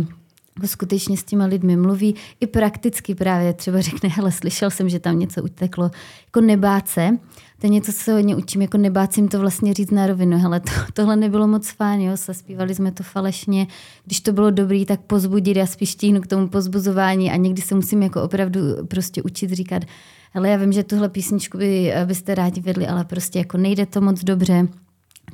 skutečně s těma lidmi mluví i prakticky právě třeba řekne, hele, slyšel jsem, že tam něco uteklo. Jako nebát se, to je něco, co se hodně učím, jako nebát si jim to vlastně říct na rovinu. Hele, to, tohle nebylo moc fajn, jo, zpívali jsme to falešně. Když to bylo dobrý, tak pozbudit, já spíš tíhnu k tomu pozbuzování a někdy se musím jako opravdu prostě učit říkat, hele, já vím, že tuhle písničku by, byste rádi vedli, ale prostě jako nejde to moc dobře.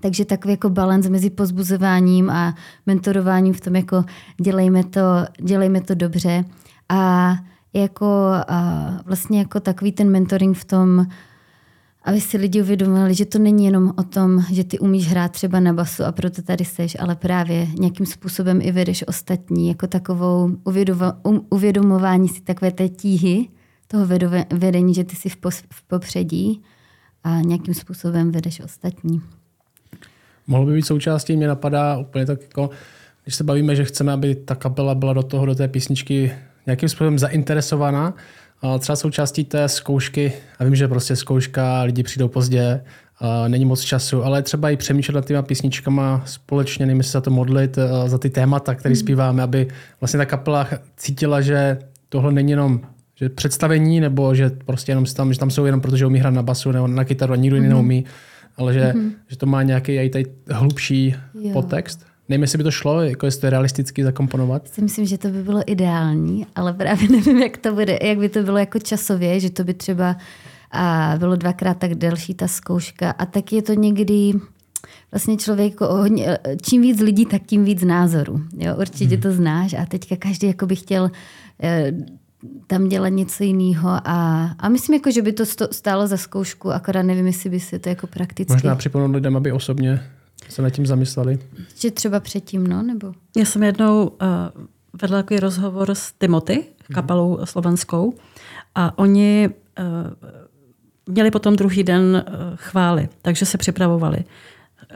Takže takový jako balans mezi pozbuzováním a mentorováním v tom, jako dělejme to, dělejme to dobře. A jako a vlastně jako takový ten mentoring v tom, aby si lidi uvědomovali, že to není jenom o tom, že ty umíš hrát třeba na basu a proto tady seš, ale právě nějakým způsobem i vedeš ostatní, jako takovou um, uvědomování si takové té tíhy, toho vedení, že ty jsi v popředí a nějakým způsobem vedeš ostatní. Mohlo by být součástí, mě napadá úplně tak jako, když se bavíme, že chceme, aby ta kapela byla do toho, do té písničky nějakým způsobem zainteresovaná, a třeba součástí té zkoušky, a vím, že prostě zkouška, lidi přijdou pozdě, a není moc času, ale třeba i přemýšlet nad těma písničkama společně, nevím, se za to modlit, za ty témata, které hmm. zpíváme, aby vlastně ta kapela cítila, že tohle není jenom že představení, nebo že prostě jenom tam, že tam jsou jenom protože umí hrát na basu nebo na kytaru a nikdo jiný mm-hmm. neumí, ale že, mm-hmm. že to má nějaký i tady hlubší jo. podtext. Nevím, jestli by to šlo, jako jestli to je realisticky zakomponovat. Si myslím, že to by bylo ideální, ale právě nevím, jak to bude, jak by to bylo jako časově, že to by třeba a bylo dvakrát tak delší ta zkouška a tak je to někdy vlastně člověk, jako hodně, čím víc lidí, tak tím víc názorů. Jo, určitě hmm. to znáš a teďka každý jako by chtěl eh, tam dělat něco jiného a, a myslím, jako, že by to stálo za zkoušku, akorát nevím, jestli by si to jako prakticky... Možná připomenout lidem, aby osobně se nad tím zamysleli. Že třeba předtím, no, nebo? Já jsem jednou uh, vedla takový rozhovor s Timothy, mhm. kapelou mm-hmm. slovenskou, a oni uh, měli potom druhý den uh, chvály, takže se připravovali.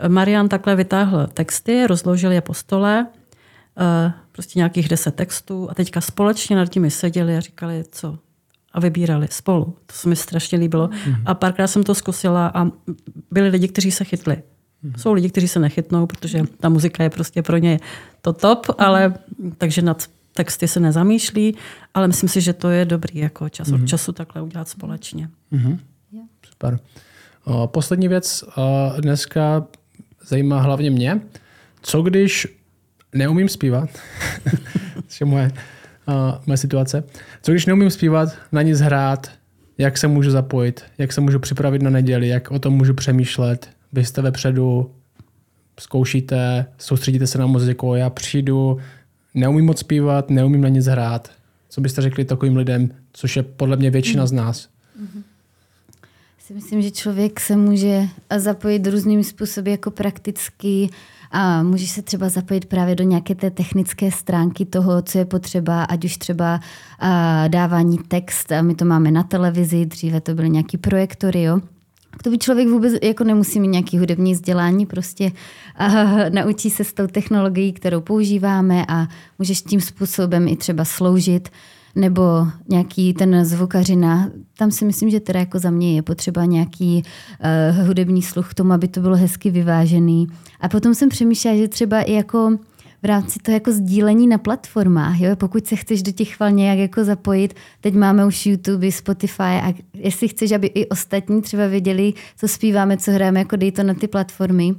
Marian takhle vytáhl texty, rozložil je po stole, uh, prostě nějakých deset textů a teďka společně nad nimi seděli a říkali, co a vybírali spolu. To se mi strašně líbilo. Mm-hmm. A párkrát jsem to zkusila a byli lidi, kteří se chytli. Mm-hmm. Jsou lidi, kteří se nechytnou, protože ta muzika je prostě pro ně to top, ale takže nad texty se nezamýšlí, ale myslím si, že to je dobrý jako čas mm-hmm. od času takhle udělat společně. Mm-hmm. Yeah. Super. O, poslední věc o, dneska zajímá hlavně mě. Co když neumím zpívat, což je moje, uh, moje situace. Co když neumím zpívat, na nic hrát, jak se můžu zapojit, jak se můžu připravit na neděli, jak o tom můžu přemýšlet. Vy jste vepředu, zkoušíte, soustředíte se na muziku, já přijdu, neumím moc zpívat, neumím na nic hrát. Co byste řekli takovým lidem, což je podle mě většina z nás? Mm-hmm. Si myslím, že člověk se může zapojit různými způsoby, jako prakticky a můžeš se třeba zapojit právě do nějaké té technické stránky toho, co je potřeba, ať už třeba dávání text, a my to máme na televizi, dříve to byly nějaký projektory, jo. To by člověk vůbec jako nemusí mít nějaký hudební vzdělání, prostě a, naučí se s tou technologií, kterou používáme a můžeš tím způsobem i třeba sloužit nebo nějaký ten zvukařina, tam si myslím, že teda jako za mě je potřeba nějaký uh, hudební sluch k tomu, aby to bylo hezky vyvážený. A potom jsem přemýšlela, že třeba i jako v rámci toho jako sdílení na platformách, jo? pokud se chceš do těch chval nějak jako zapojit, teď máme už YouTube, Spotify a jestli chceš, aby i ostatní třeba věděli, co zpíváme, co hrajeme, jako dej to na ty platformy.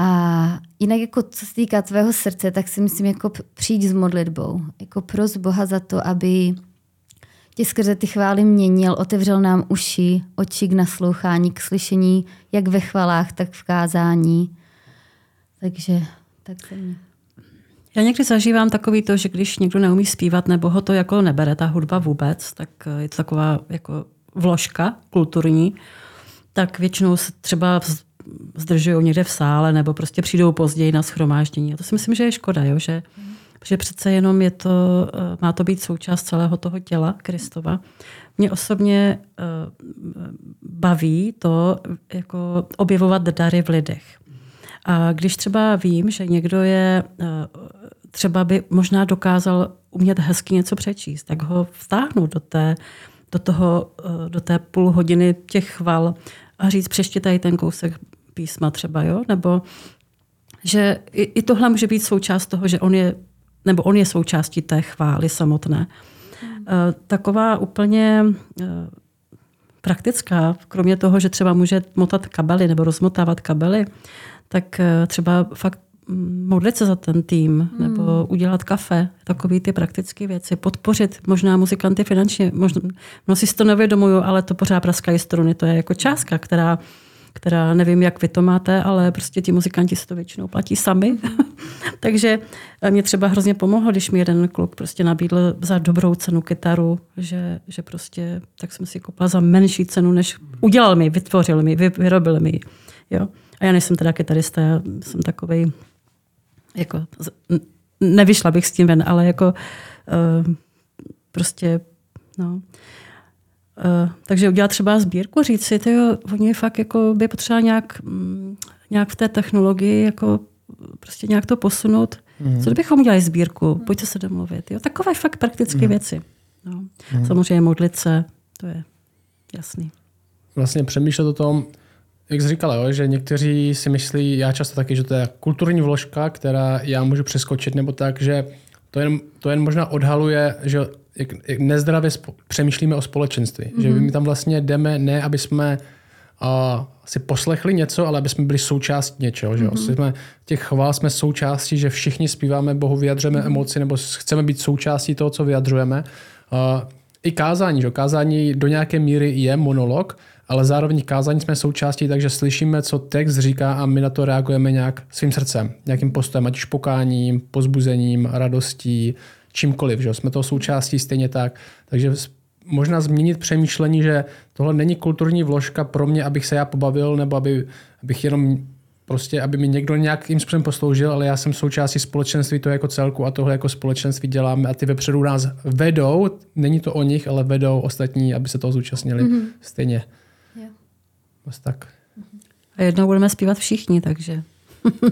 A jinak jako co se týká tvého srdce, tak si myslím jako přijít s modlitbou. Jako pros Boha za to, aby tě skrze ty chvály měnil, otevřel nám uši, oči k naslouchání, k slyšení, jak ve chvalách, tak v kázání. Takže tak se mě. Já někdy zažívám takový to, že když někdo neumí zpívat nebo ho to jako nebere, ta hudba vůbec, tak je to taková jako vložka kulturní, tak většinou se třeba zdržují někde v sále nebo prostě přijdou později na schromáždění. A to si myslím, že je škoda, jo? Že, že přece jenom je to, eh, má to být součást celého toho těla Kristova. Mě osobně eh, baví to jako objevovat dary v lidech. A když třeba vím, že někdo je, eh, třeba by možná dokázal umět hezky něco přečíst, tak ho vtáhnu do té, do, toho, do té půl hodiny těch chval a říct, přeště tady ten kousek písma třeba, jo? nebo že i, i tohle může být součást toho, že on je, nebo on je součástí té chvály samotné. Hmm. Taková úplně eh, praktická, kromě toho, že třeba může motat kabely nebo rozmotávat kabely, tak eh, třeba fakt mm, modlit se za ten tým, hmm. nebo udělat kafe, takové ty praktické věci, podpořit možná muzikanty finančně. Možná, no si to nevědomuju, ale to pořád praskají struny. To je jako částka, která která nevím, jak vy to máte, ale prostě ti muzikanti se to většinou platí sami. Takže mě třeba hrozně pomohlo, když mi jeden kluk prostě nabídl za dobrou cenu kytaru, že, že prostě tak jsem si koupila za menší cenu, než udělal mi, vytvořil mi, vyrobil mi. Jo? A já nejsem teda kytarista, já jsem takovej, jako, nevyšla bych s tím ven, ale jako uh, prostě, no. Uh, takže udělat třeba sbírku, říct si, tyjo, oni fakt jako by potřeba nějak, mm, nějak v té technologii jako prostě nějak to posunout. Mm. Co kdybychom udělali sbírku? Pojďte se domluvit. Jo? Takové fakt praktické mm. věci. No. Mm. Samozřejmě modlit se, to je jasný. Vlastně přemýšlet o tom, jak jsi říkala, jo, že někteří si myslí, já často taky, že to je kulturní vložka, která já můžu přeskočit, nebo tak, že to jen, to jen možná odhaluje, že jak, jak nezdravě spo, přemýšlíme o společenství. Mm-hmm. Že my tam vlastně jdeme ne, aby jsme uh, si poslechli něco, ale aby jsme byli součástí něčeho. Že? Mm-hmm. Jsme, těch chvál jsme součástí, že všichni zpíváme Bohu, vyjadřujeme mm-hmm. emoci, nebo chceme být součástí toho, co vyjadřujeme. Uh, I kázání, že? kázání do nějaké míry je monolog, ale zároveň kázání jsme součástí, takže slyšíme, co text říká a my na to reagujeme nějak svým srdcem, nějakým postojem, ať už pokáním, pozbuzením, radostí, čímkoliv. Že? Jsme to součástí stejně tak. Takže možná změnit přemýšlení, že tohle není kulturní vložka pro mě, abych se já pobavil, nebo aby, abych jenom prostě, aby mi někdo nějakým způsobem posloužil, ale já jsem součástí společenství to jako celku a tohle jako společenství děláme a ty vepředu nás vedou, není to o nich, ale vedou ostatní, aby se toho zúčastnili mm-hmm. stejně. Vlastně tak. A jednou budeme zpívat všichni, takže.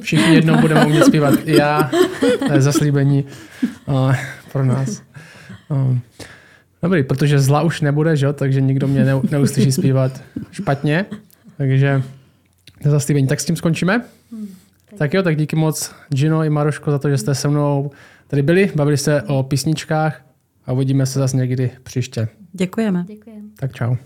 Všichni jednou budeme umět zpívat. Já, to je zaslíbení uh, pro nás. Um, dobrý, protože zla už nebude, že? takže nikdo mě neuslyší zpívat špatně. Takže to zaslíbení. Tak s tím skončíme? Hmm, tak. tak jo, tak díky moc Gino i Maroško za to, že jste se mnou tady byli, bavili se o písničkách a uvidíme se zase někdy příště. Děkujeme. Děkujeme. Tak čau.